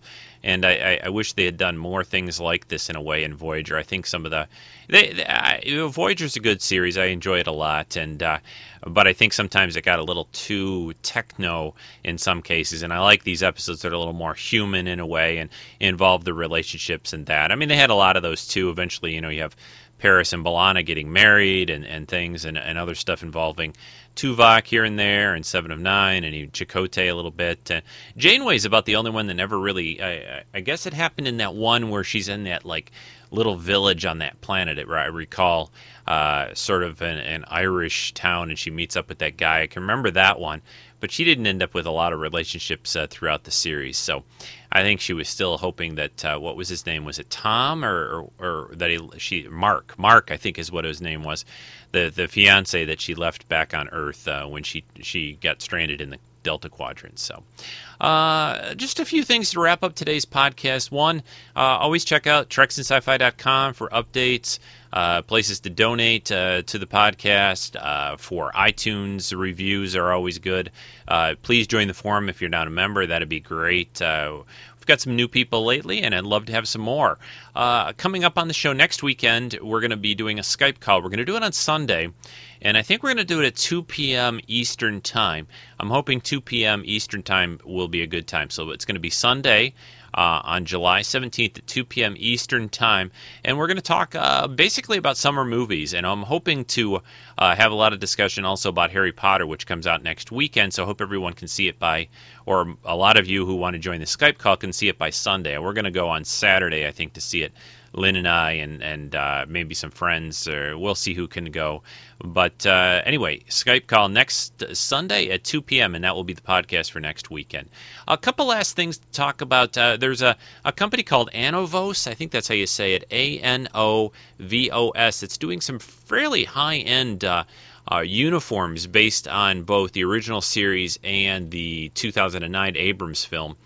and I, I, wish they had done more things like this in a way in Voyager. I think some of the they, they I, Voyager's a good series. I enjoy it a lot, and uh, but I think sometimes it got a little too techno in some cases. And I like these episodes that are a little more human in a way and involve the relationships and that. I mean, they had a lot of those too. Eventually, you know, you have Paris and B'Elanna getting married and, and things and, and other stuff involving Tuvok here and there and Seven of Nine and Chakotay a little bit. Uh, Janeway's about the only one that never really. I, I guess it happened in that one where she's in that like little village on that planet. I recall uh, sort of an, an, Irish town, and she meets up with that guy. I can remember that one, but she didn't end up with a lot of relationships uh, throughout the series. So I think she was still hoping that uh, what was his name? Was it Tom or, or, or that he she Mark? Mark, I think, is what his name was. The the fiance that she left back on Earth uh, when she she got stranded in the Delta Quadrant. So, uh, just a few things to wrap up today's podcast. One, uh, always check out treksinsci-fi.com for updates, uh, places to donate uh, to the podcast. Uh, for iTunes reviews are always good. Uh, please join the forum if you're not a member. That'd be great. Got some new people lately, and I'd love to have some more. Uh, coming up on the show next weekend, we're going to be doing a Skype call. We're going to do it on Sunday and I think we're going to do it at 2 p.m. Eastern Time. I'm hoping 2 p.m. Eastern Time will be a good time. So it's going to be Sunday uh, on July 17th at 2 p.m. Eastern Time, and we're going to talk uh, basically about summer movies. And I'm hoping to uh, have a lot of discussion also about Harry Potter, which comes out next weekend. So I hope everyone can see it by, or a lot of you who want to join the Skype call can see it by Sunday. We're going to go on Saturday, I think, to see it Lynn and I, and and uh, maybe some friends, or we'll see who can go. But uh, anyway, Skype call next Sunday at 2 p.m., and that will be the podcast for next weekend. A couple last things to talk about. Uh, there's a, a company called Anovos. I think that's how you say it. A N O V O S. It's doing some fairly high end. Uh, uh, uniforms based on both the original series and the 2009 Abrams film.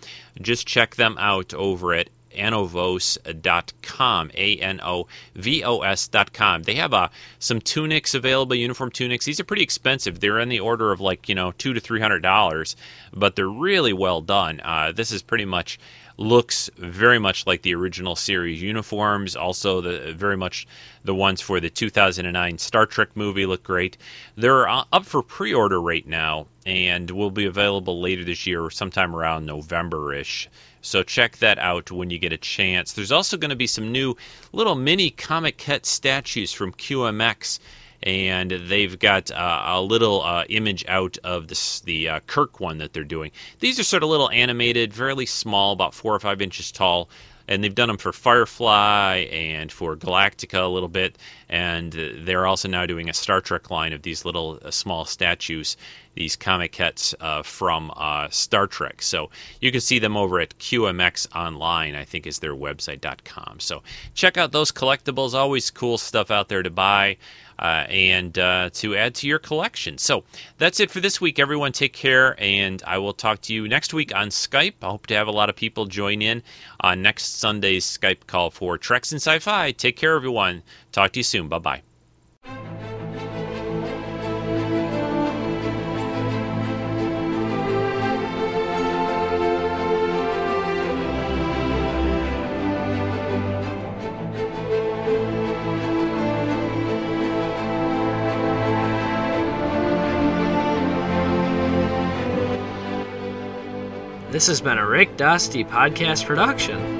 Just check them out over at anovos.com, A N O V O S.com. They have uh, some tunics available, uniform tunics. These are pretty expensive. They're in the order of like, you know, two to three hundred dollars, but they're really well done. Uh, this is pretty much looks very much like the original series uniforms. Also, the very much the ones for the 2009 Star Trek movie look great. They're uh, up for pre-order right now and will be available later this year, sometime around November-ish. So check that out when you get a chance. There's also going to be some new little mini Comiket statues from QMX and they've got uh, a little uh, image out of this, the uh, Kirk one that they're doing. These are sort of little animated, fairly small, about four or five inches tall, and they've done them for Firefly and for Galactica a little bit, and they're also now doing a Star Trek line of these little uh, small statues, these Comikets uh, from uh, Star Trek. So you can see them over at QMX Online, I think is their website.com. So check out those collectibles, always cool stuff out there to buy uh, and uh, to add to your collection. So that's it for this week, everyone. Take care, and I will talk to you next week on Skype. I hope to have a lot of people join in on next Sunday's Skype call for Treks and Sci Fi. Take care, everyone. Talk to you soon. Bye bye. This has been a Rick Dusty podcast production.